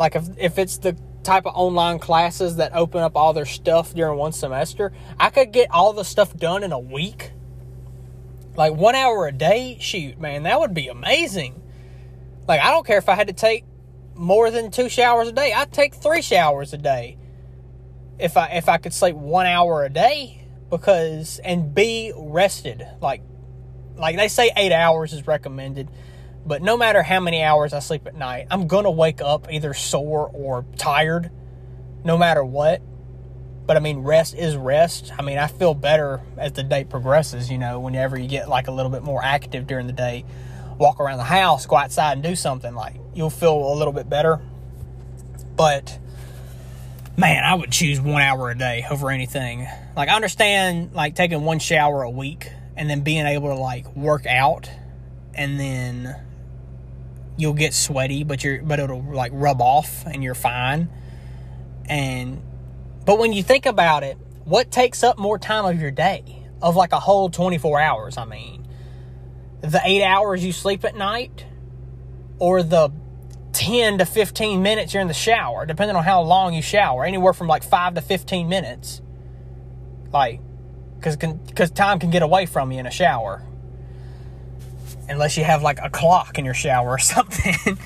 Like if if it's the type of online classes that open up all their stuff during one semester, I could get all the stuff done in a week. Like one hour a day, shoot, man, that would be amazing. Like I don't care if I had to take more than two showers a day. I'd take three showers a day if I if I could sleep one hour a day because and be rested like like they say eight hours is recommended but no matter how many hours I sleep at night I'm gonna wake up either sore or tired no matter what. But I mean rest is rest. I mean I feel better as the day progresses you know whenever you get like a little bit more active during the day. Walk around the house go outside and do something like you'll feel a little bit better. But man, I would choose one hour a day over anything. Like, I understand, like, taking one shower a week and then being able to, like, work out and then you'll get sweaty, but you're but it'll like rub off and you're fine. And but when you think about it, what takes up more time of your day? Of like a whole 24 hours, I mean. The 8 hours you sleep at night or the 10 to 15 minutes you're in the shower, depending on how long you shower, anywhere from like 5 to 15 minutes. Like cuz cuz time can get away from you in a shower unless you have like a clock in your shower or something.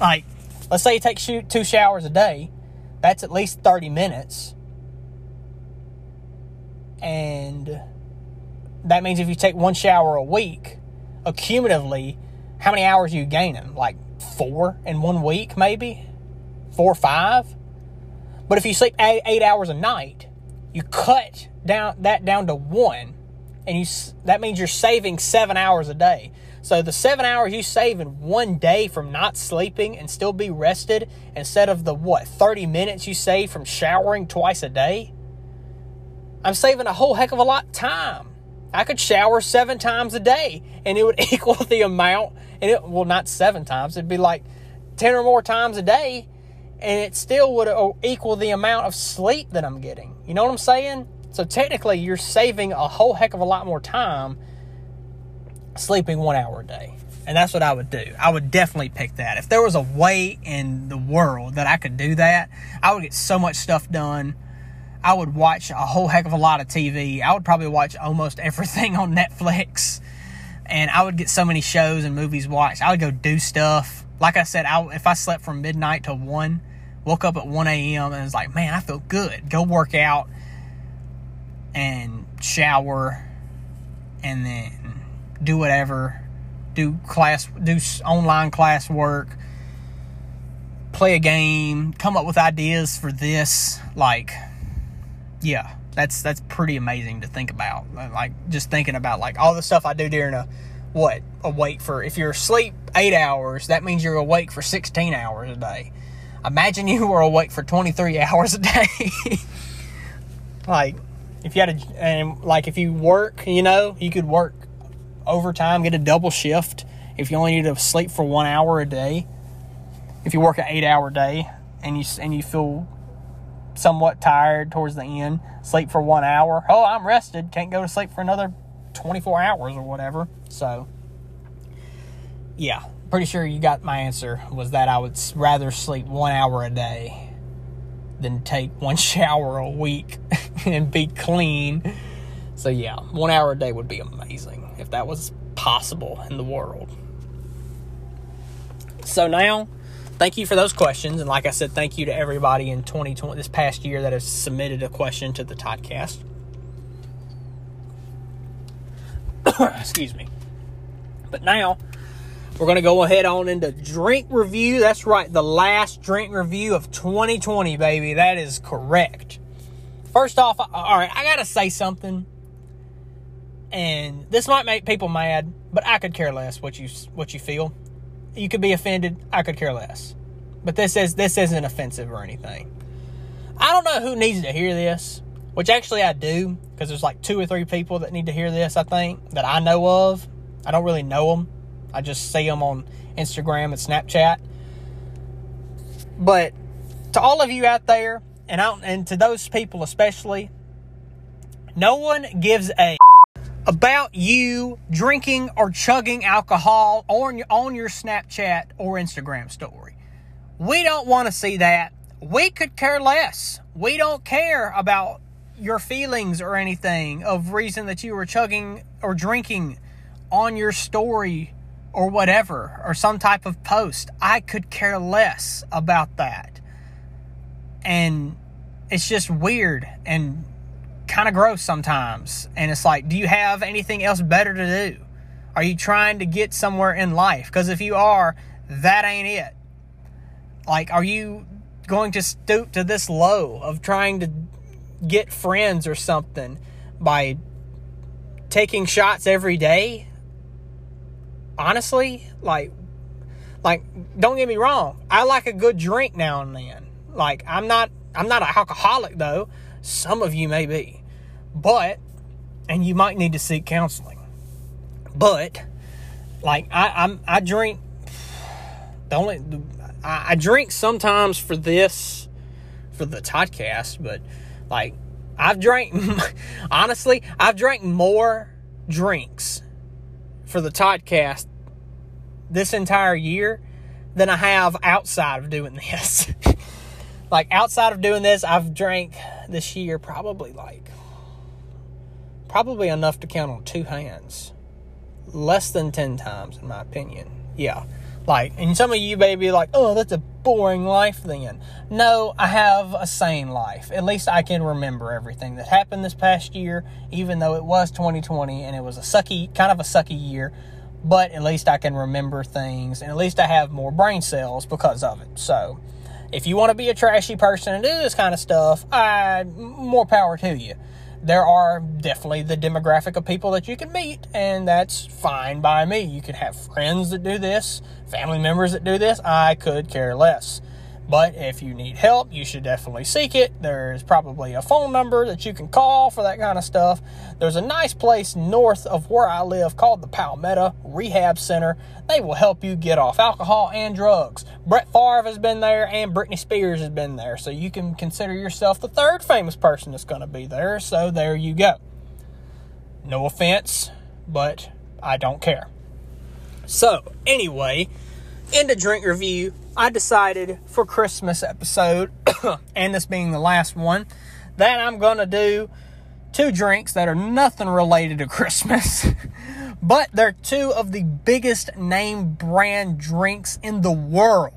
like, let's say you take two showers a day, that's at least 30 minutes. And that means if you take one shower a week, accumulatively, how many hours are you gaining? Like four in one week, maybe? Four or five? But if you sleep eight hours a night, you cut down that down to one, and you that means you're saving seven hours a day. So the seven hours you save in one day from not sleeping and still be rested instead of the what, 30 minutes you save from showering twice a day? I'm saving a whole heck of a lot of time. I could shower seven times a day and it would equal the amount, and it, well, not seven times, it'd be like 10 or more times a day, and it still would uh, equal the amount of sleep that I'm getting. You know what I'm saying? So technically, you're saving a whole heck of a lot more time sleeping one hour a day. And that's what I would do. I would definitely pick that. If there was a way in the world that I could do that, I would get so much stuff done. I would watch a whole heck of a lot of TV. I would probably watch almost everything on Netflix. And I would get so many shows and movies watched. I would go do stuff. Like I said, I, if I slept from midnight to 1, woke up at 1 a.m. and was like, man, I feel good. Go work out and shower and then do whatever, do class, do online class work, play a game, come up with ideas for this. Like, yeah, that's that's pretty amazing to think about. Uh, like just thinking about like all the stuff I do during a what awake for. If you're asleep eight hours, that means you're awake for 16 hours a day. Imagine you were awake for 23 hours a day. like if you had a and like if you work, you know, you could work overtime, get a double shift if you only need to sleep for one hour a day. If you work an eight hour day and you and you feel somewhat tired towards the end, sleep for one hour. Oh, I'm rested. Can't go to sleep for another 24 hours or whatever. So, yeah, pretty sure you got my answer was that I would rather sleep one hour a day than take one shower a week and be clean. So, yeah, one hour a day would be amazing if that was possible in the world. So now, thank you for those questions. And like I said, thank you to everybody in 2020, this past year, that has submitted a question to the Toddcast. Excuse me. But now, we're going to go ahead on into drink review. That's right, the last drink review of 2020, baby. That is correct. First off, all right, I got to say something and this might make people mad, but I could care less what you what you feel. You could be offended. I could care less. But this is this isn't offensive or anything. I don't know who needs to hear this, which actually I do because there's like two or three people that need to hear this. I think that I know of. I don't really know them. I just see them on Instagram and Snapchat. But to all of you out there, and I, and to those people especially, no one gives a about you drinking or chugging alcohol on on your Snapchat or Instagram story. We don't want to see that. We could care less. We don't care about your feelings or anything of reason that you were chugging or drinking on your story or whatever or some type of post. I could care less about that. And it's just weird and kind of gross sometimes. And it's like, do you have anything else better to do? Are you trying to get somewhere in life? Because if you are, that ain't it. Like, are you going to stoop to this low of trying to get friends or something by taking shots every day? Honestly, like, like, don't get me wrong. I like a good drink now and then. Like, I'm not, I'm not an alcoholic though. Some of you may be. But, and you might need to seek counseling. But, like, I, I'm, I drink, The only I, I drink sometimes for this for the podcast, but like I've drank honestly, I've drank more drinks for the Toddcast this entire year than I have outside of doing this. like outside of doing this, I've drank this year probably like probably enough to count on two hands. Less than 10 times in my opinion. Yeah. Like, and some of you may be like, oh, that's a boring life then. No, I have a sane life. At least I can remember everything that happened this past year, even though it was 2020 and it was a sucky, kind of a sucky year. But at least I can remember things and at least I have more brain cells because of it. So, if you want to be a trashy person and do this kind of stuff, I, more power to you there are definitely the demographic of people that you can meet, and that's fine by me. You can have friends that do this, family members that do this. I could care less. But if you need help, you should definitely seek it. There's probably a phone number that you can call for that kind of stuff. There's a nice place north of where I live called the Palmetto Rehab Center. They will help you get off alcohol and drugs. Brett Favre has been there and Britney Spears has been there. So you can consider yourself the third famous person that's going to be there. So there you go. No offense, but I don't care. So, anyway, end the drink review, I decided for Christmas episode, and this being the last one, that I'm going to do two drinks that are nothing related to Christmas, but they're two of the biggest name brand drinks in the world.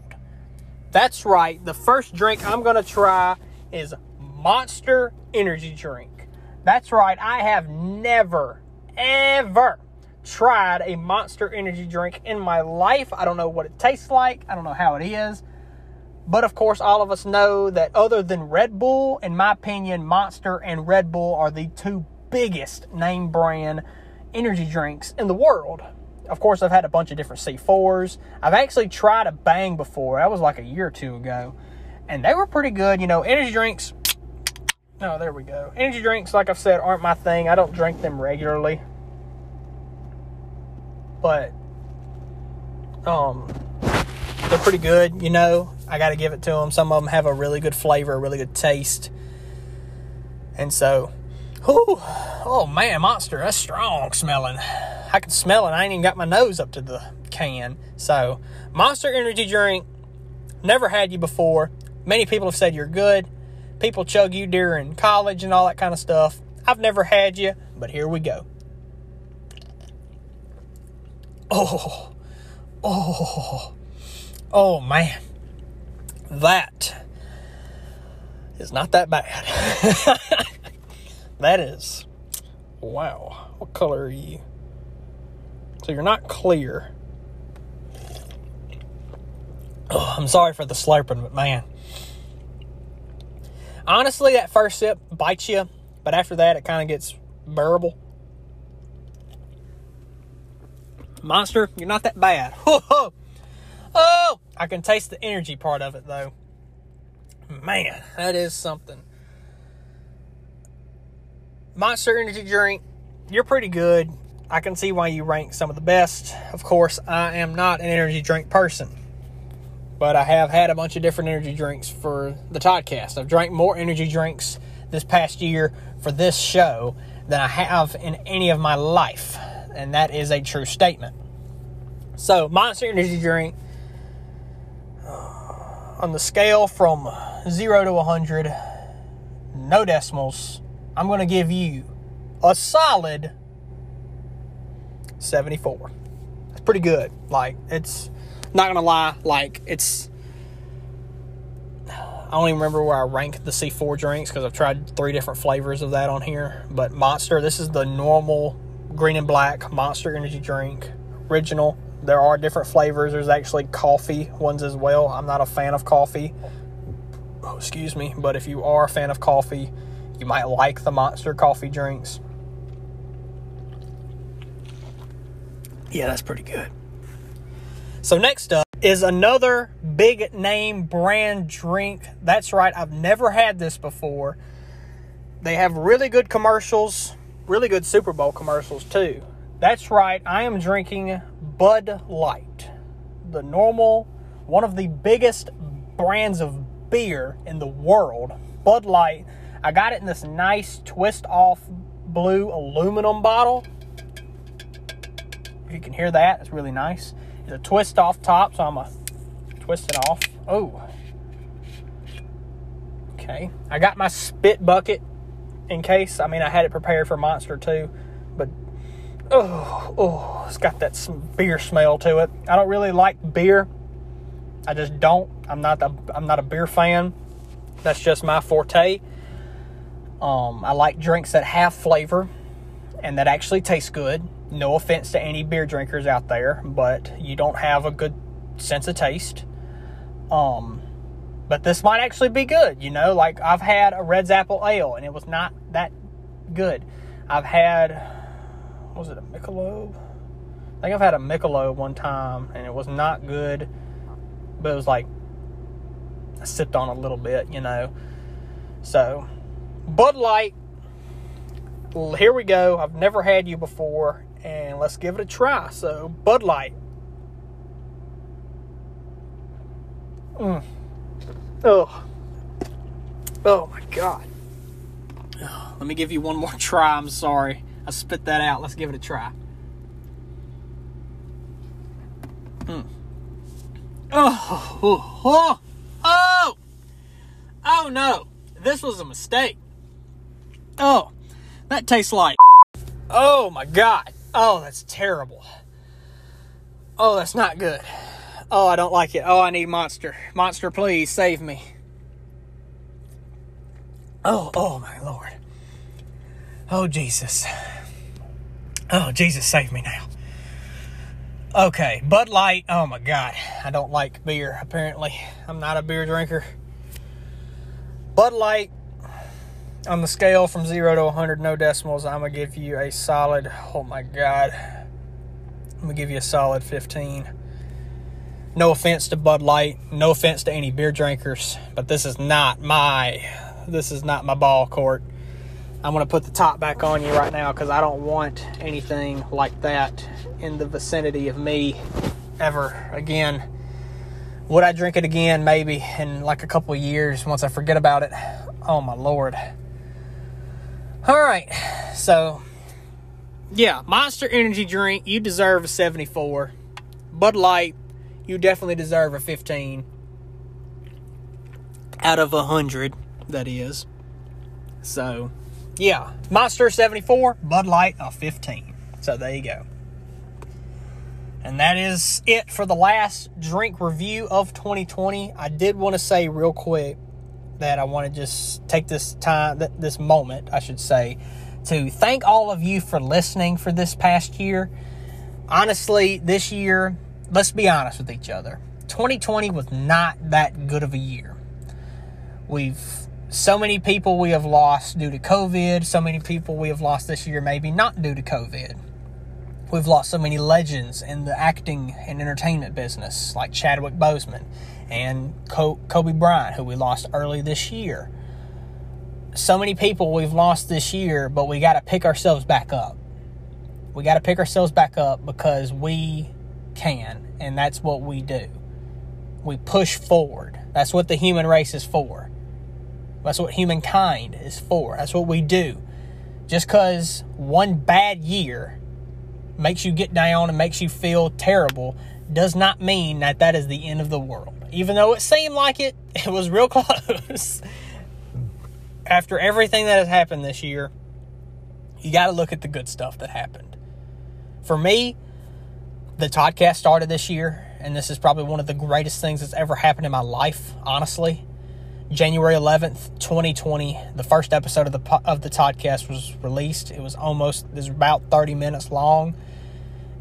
That's right. The first drink I'm going to try is Monster Energy Drink. That's right. I have never, ever tried a monster energy drink in my life. I don't know what it tastes like. I don't know how it is. But of course, all of us know that other than Red Bull, in my opinion, Monster and Red Bull are the two biggest name brand energy drinks in the world. Of course, I've had a bunch of different C4s. I've actually tried a Bang before. That was like a year or two ago. And they were pretty good. You know, energy drinks. Oh, there we go. Energy drinks, like I've said, aren't my thing. I don't drink them regularly but um, they're pretty good. You know, I got to give it to them. Some of them have a really good flavor, a really good taste, and so, oh man, Monster, that's strong smelling. I can smell it. I ain't even got my nose up to the can. So, Monster Energy drink. Never had you before. Many people have said you're good. People chug you during college and all that kind of stuff. I've never had you, but here we go. Oh, oh, oh man, that is not that bad. that is, wow. What color are you? So you're not clear. Oh, I'm sorry for the slurping, but man. Honestly, that first sip bites you, but after that, it kind of gets bearable. Monster, you're not that bad. Oh, I can taste the energy part of it though. Man, that is something. Monster Energy drink, you're pretty good. I can see why you rank some of the best. Of course, I am not an energy drink person, but I have had a bunch of different energy drinks for the Toddcast. I've drank more energy drinks this past year for this show than I have in any of my life and that is a true statement. So, Monster Energy Drink, uh, on the scale from 0 to 100, no decimals, I'm going to give you a solid 74. It's pretty good. Like, it's not going to lie, like, it's. I don't even remember where I rank the C4 drinks because I've tried three different flavors of that on here. But Monster, this is the normal green and black monster energy drink. Original. There are different flavors. There's actually coffee ones as well. I'm not a fan of coffee. Oh, excuse me but if you are a fan of coffee you might like the monster coffee drinks. Yeah that's pretty good. So next up is another big name brand drink. That's right i've never had this before. They have really good commercials really good Super Bowl commercials too. That's right, I am drinking Bud Light, the normal one of the biggest brands of beer in the world, Bud Light. I got it in this nice twist off blue aluminum bottle. If you can hear that, it's really nice. It's a twist off top, so I'm going to twist it off. Oh. Okay. I got my spit bucket in case. I mean, I had it prepared for Monster too, but oh, oh, it's got that beer smell to it. I don't really like beer. I just don't. I'm not a, I'm not a beer fan. That's just my forte. Um, I like drinks that have flavor and that actually taste good. No offense to any beer drinkers out there, but you don't have a good sense of taste. Um, but this might actually be good. You know, like I've had a Red's Apple Ale and it was not that good. I've had, was it a Michelob? I think I've had a Michelob one time and it was not good, but it was like I sipped on a little bit, you know. So, Bud Light, here we go. I've never had you before, and let's give it a try. So, Bud Light. Mm. Oh. Oh my god. Let me give you one more try. I'm sorry. I spit that out. Let's give it a try. Mm. Oh, oh, oh, oh, oh no. This was a mistake. Oh, that tastes like. Oh my god. Oh, that's terrible. Oh, that's not good. Oh, I don't like it. Oh, I need Monster. Monster, please save me. Oh, oh my Lord. Oh, Jesus. Oh, Jesus, save me now. Okay, Bud Light. Oh my God. I don't like beer, apparently. I'm not a beer drinker. Bud Light, on the scale from 0 to 100, no decimals, I'm going to give you a solid, oh my God. I'm going to give you a solid 15. No offense to Bud Light, no offense to any beer drinkers, but this is not my this is not my ball court. I'm going to put the top back on you right now cuz I don't want anything like that in the vicinity of me ever again. Would I drink it again maybe in like a couple years once I forget about it? Oh my lord. All right. So yeah, Monster Energy drink, you deserve a 74. Bud Light you definitely deserve a 15 out of a 100, that is. So, yeah, Monster 74, Bud Light a 15. So there you go. And that is it for the last drink review of 2020. I did want to say real quick that I want to just take this time, this moment, I should say, to thank all of you for listening for this past year. Honestly, this year let's be honest with each other. 2020 was not that good of a year. We've so many people we have lost due to COVID, so many people we have lost this year maybe not due to COVID. We've lost so many legends in the acting and entertainment business, like Chadwick Boseman and Kobe Bryant, who we lost early this year. So many people we've lost this year, but we got to pick ourselves back up. We got to pick ourselves back up because we can, and that's what we do. We push forward. That's what the human race is for. That's what humankind is for. That's what we do. Just because one bad year makes you get down and makes you feel terrible does not mean that that is the end of the world. Even though it seemed like it, it was real close. After everything that has happened this year, you got to look at the good stuff that happened. For me, the Toddcast started this year, and this is probably one of the greatest things that's ever happened in my life, honestly. January 11th, 2020, the first episode of the of the Toddcast was released. It was almost it was about 30 minutes long,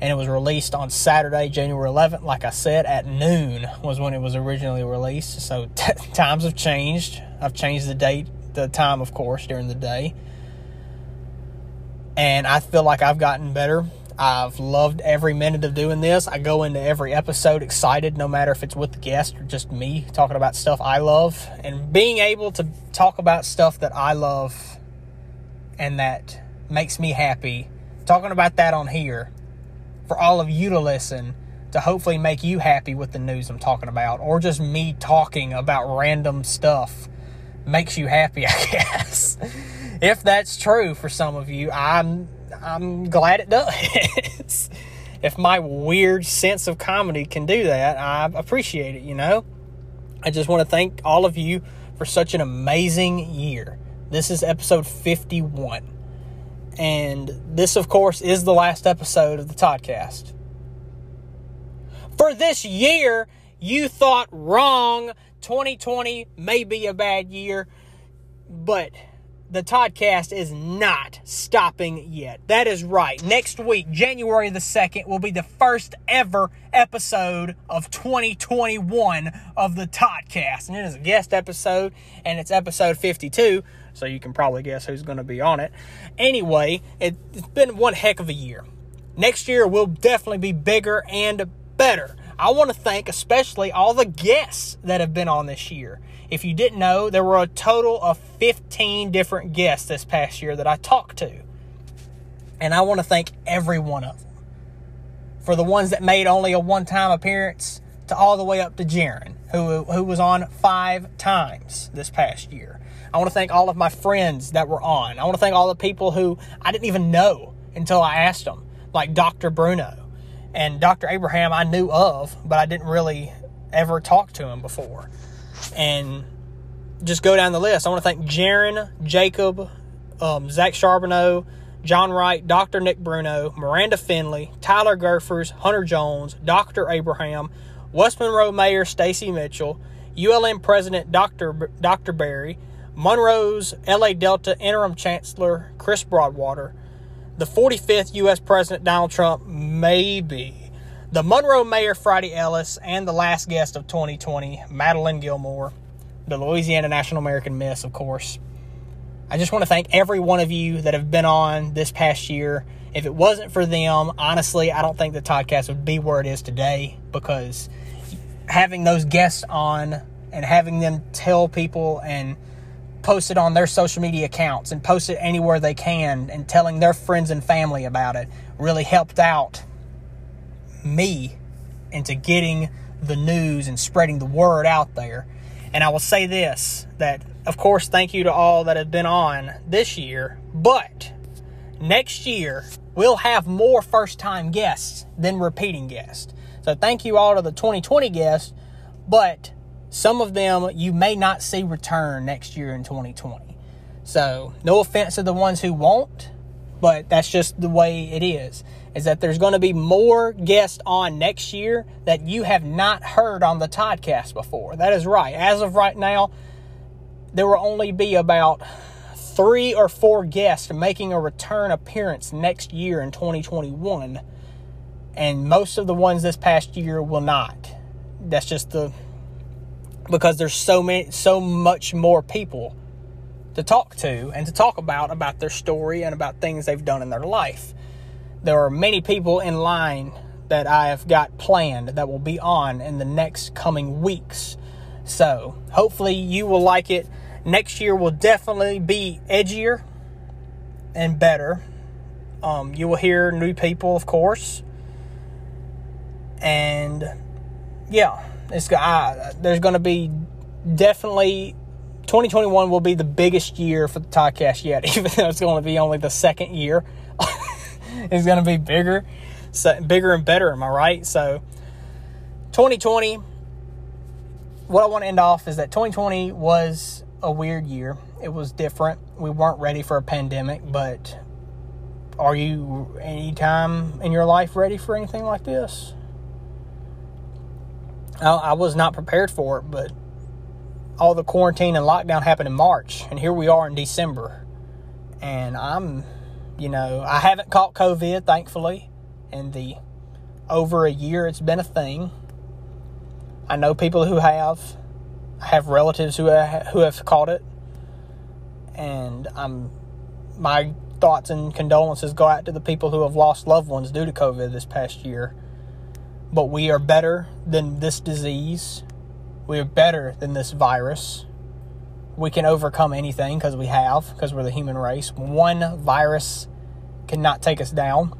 and it was released on Saturday, January 11th. Like I said, at noon was when it was originally released. So t- times have changed. I've changed the date, the time, of course, during the day, and I feel like I've gotten better I've loved every minute of doing this. I go into every episode excited, no matter if it's with the guest or just me talking about stuff I love. And being able to talk about stuff that I love and that makes me happy, talking about that on here for all of you to listen, to hopefully make you happy with the news I'm talking about, or just me talking about random stuff makes you happy, I guess. if that's true for some of you, I'm I'm glad it does. if my weird sense of comedy can do that, I appreciate it, you know? I just want to thank all of you for such an amazing year. This is episode 51. And this, of course, is the last episode of the Toddcast. For this year, you thought wrong. 2020 may be a bad year, but the Toddcast is not stopping yet. That is right. Next week, January the 2nd, will be the first ever episode of 2021 of the Toddcast. And it is a guest episode, and it's episode 52, so you can probably guess who's going to be on it. Anyway, it, it's been one heck of a year. Next year will definitely be bigger and better. I want to thank especially all the guests that have been on this year. If you didn't know, there were a total of 15 different guests this past year that I talked to. And I want to thank every one of them. For the ones that made only a one time appearance, to all the way up to Jaron, who, who was on five times this past year. I want to thank all of my friends that were on. I want to thank all the people who I didn't even know until I asked them, like Dr. Bruno. And Dr. Abraham I knew of, but I didn't really ever talk to him before and just go down the list. I want to thank Jaron, Jacob, um, Zach Charbonneau, John Wright, Dr. Nick Bruno, Miranda Finley, Tyler Gerfers, Hunter Jones, Dr. Abraham, West Monroe Mayor Staci Mitchell, ULM President Dr. B- Dr. Berry, Monroe's LA Delta Interim Chancellor Chris Broadwater, the 45th U.S. President Donald Trump, maybe the Monroe Mayor Friday Ellis, and the last guest of 2020, Madeline Gilmore, the Louisiana National American Miss, of course. I just want to thank every one of you that have been on this past year. If it wasn't for them, honestly, I don't think the podcast would be where it is today because having those guests on and having them tell people and post it on their social media accounts and post it anywhere they can and telling their friends and family about it really helped out me into getting the news and spreading the word out there. And I will say this that, of course, thank you to all that have been on this year, but next year we'll have more first time guests than repeating guests. So thank you all to the 2020 guests, but some of them you may not see return next year in 2020. So, no offense to the ones who won't, but that's just the way it is is that there's going to be more guests on next year that you have not heard on the Toddcast before. That is right. As of right now, there will only be about three or four guests making a return appearance next year in 2021. And most of the ones this past year will not. That's just the because there's so many so much more people to talk to and to talk about about their story and about things they've done in their life there are many people in line that I have got planned that will be on in the next coming weeks. So, hopefully, you will like it. Next year will definitely be edgier and better. Um, you will hear new people, of course. And yeah, it's uh, there's going to be definitely 2021 will be the biggest year for the podcast yet, even though it's going to be only the second year. is going to be bigger, so bigger and better. Am I right? So, 2020. What I want to end off is that 2020 was a weird year. It was different. We weren't ready for a pandemic, but are you any time in your life ready for anything like this? I, I was not prepared for it, but all the quarantine and lockdown happened in March, and here we are in December, and I'm you know, I haven't caught COVID, thankfully, in the over a year it's been a thing. I know people who have. I have relatives who who have caught it, and I'm my thoughts and condolences go out to the people who have lost loved ones due to COVID this past year. But we are better than this disease. We are better than this virus we can overcome anything because we have, because we're the human race. One virus cannot take us down.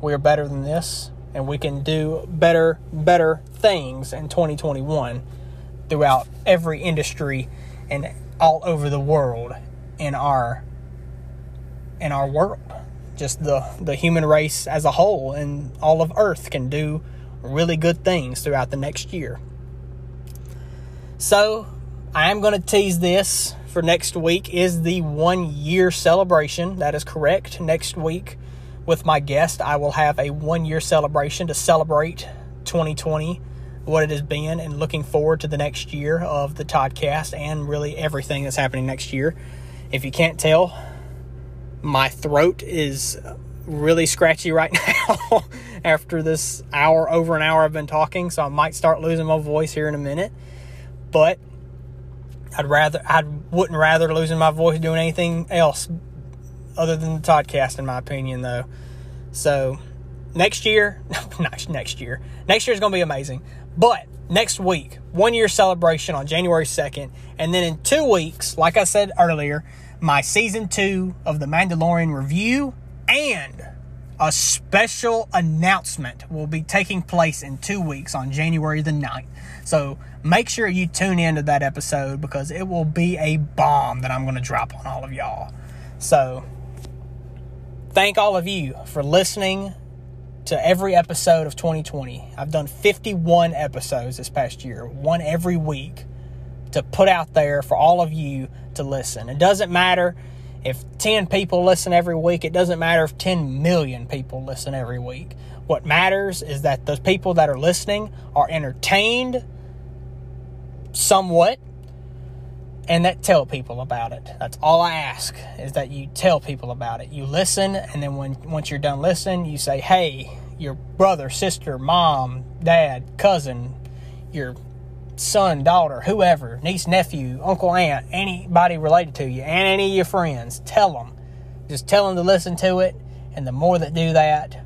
We are better than this. and we can do better better things in 2021 throughout every industry and all over the world in our in our world just the the human race as a whole and all of earth can do really good things throughout the next year so i am going to tease this for next week is the one year celebration that is correct next week with my guest i will have a one year celebration to celebrate 2020 what it has been and looking forward to the next year of the Toddcast and really everything that's happening next year. If you can't tell, my throat is really scratchy right now after this hour over an hour I've been talking, so I might start losing my voice here in a minute. But I'd rather I wouldn't rather losing my voice doing anything else other than the Toddcast in my opinion though. So next year, not next year. Next year is going to be amazing. But next week, one year celebration on January 2nd. And then in two weeks, like I said earlier, my season two of The Mandalorian review and a special announcement will be taking place in two weeks on January the 9th. So make sure you tune in to that episode because it will be a bomb that I'm going to drop on all of y'all. So thank all of you for listening to every episode of 2020. I've done 51 episodes this past year, one every week to put out there for all of you to listen. It doesn't matter if 10 people listen every week, it doesn't matter if 10 million people listen every week. What matters is that those people that are listening are entertained somewhat and that tell people about it. That's all I ask is that you tell people about it. You listen, and then when once you're done listening, you say, "Hey, your brother, sister, mom, dad, cousin, your son, daughter, whoever, niece, nephew, uncle, aunt, anybody related to you, and any of your friends, tell them. Just tell them to listen to it, and the more that do that,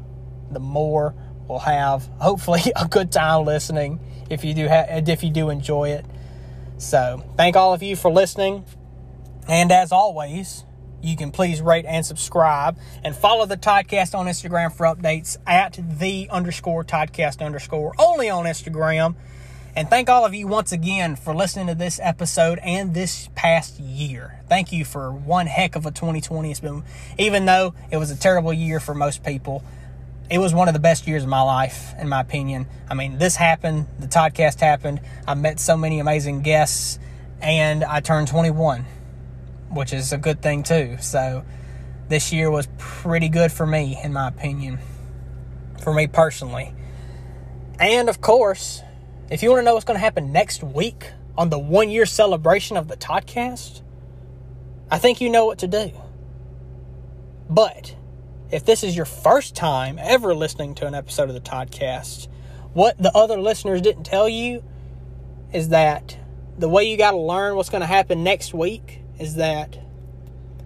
the more we'll have hopefully a good time listening if you do ha- if you do enjoy it. So, thank all of you for listening. And as always, you can please rate and subscribe and follow the Toddcast on Instagram for updates at the underscore Toddcast underscore only on Instagram. And thank all of you once again for listening to this episode and this past year. Thank you for one heck of a 2020. It's been, even though it was a terrible year for most people, it was one of the best years of my life, in my opinion. I mean, this happened, the Toddcast happened. I met so many amazing guests, and I turned 21, which is a good thing too. So, this year was pretty good for me, in my opinion, for me personally. And of course, if you want to know what's going to happen next week on the one year celebration of the Toddcast, I think you know what to do. But if this is your first time ever listening to an episode of the Toddcast, what the other listeners didn't tell you is that the way you got to learn what's going to happen next week is that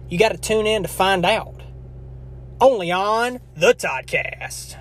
you got to tune in to find out. Only on the Toddcast.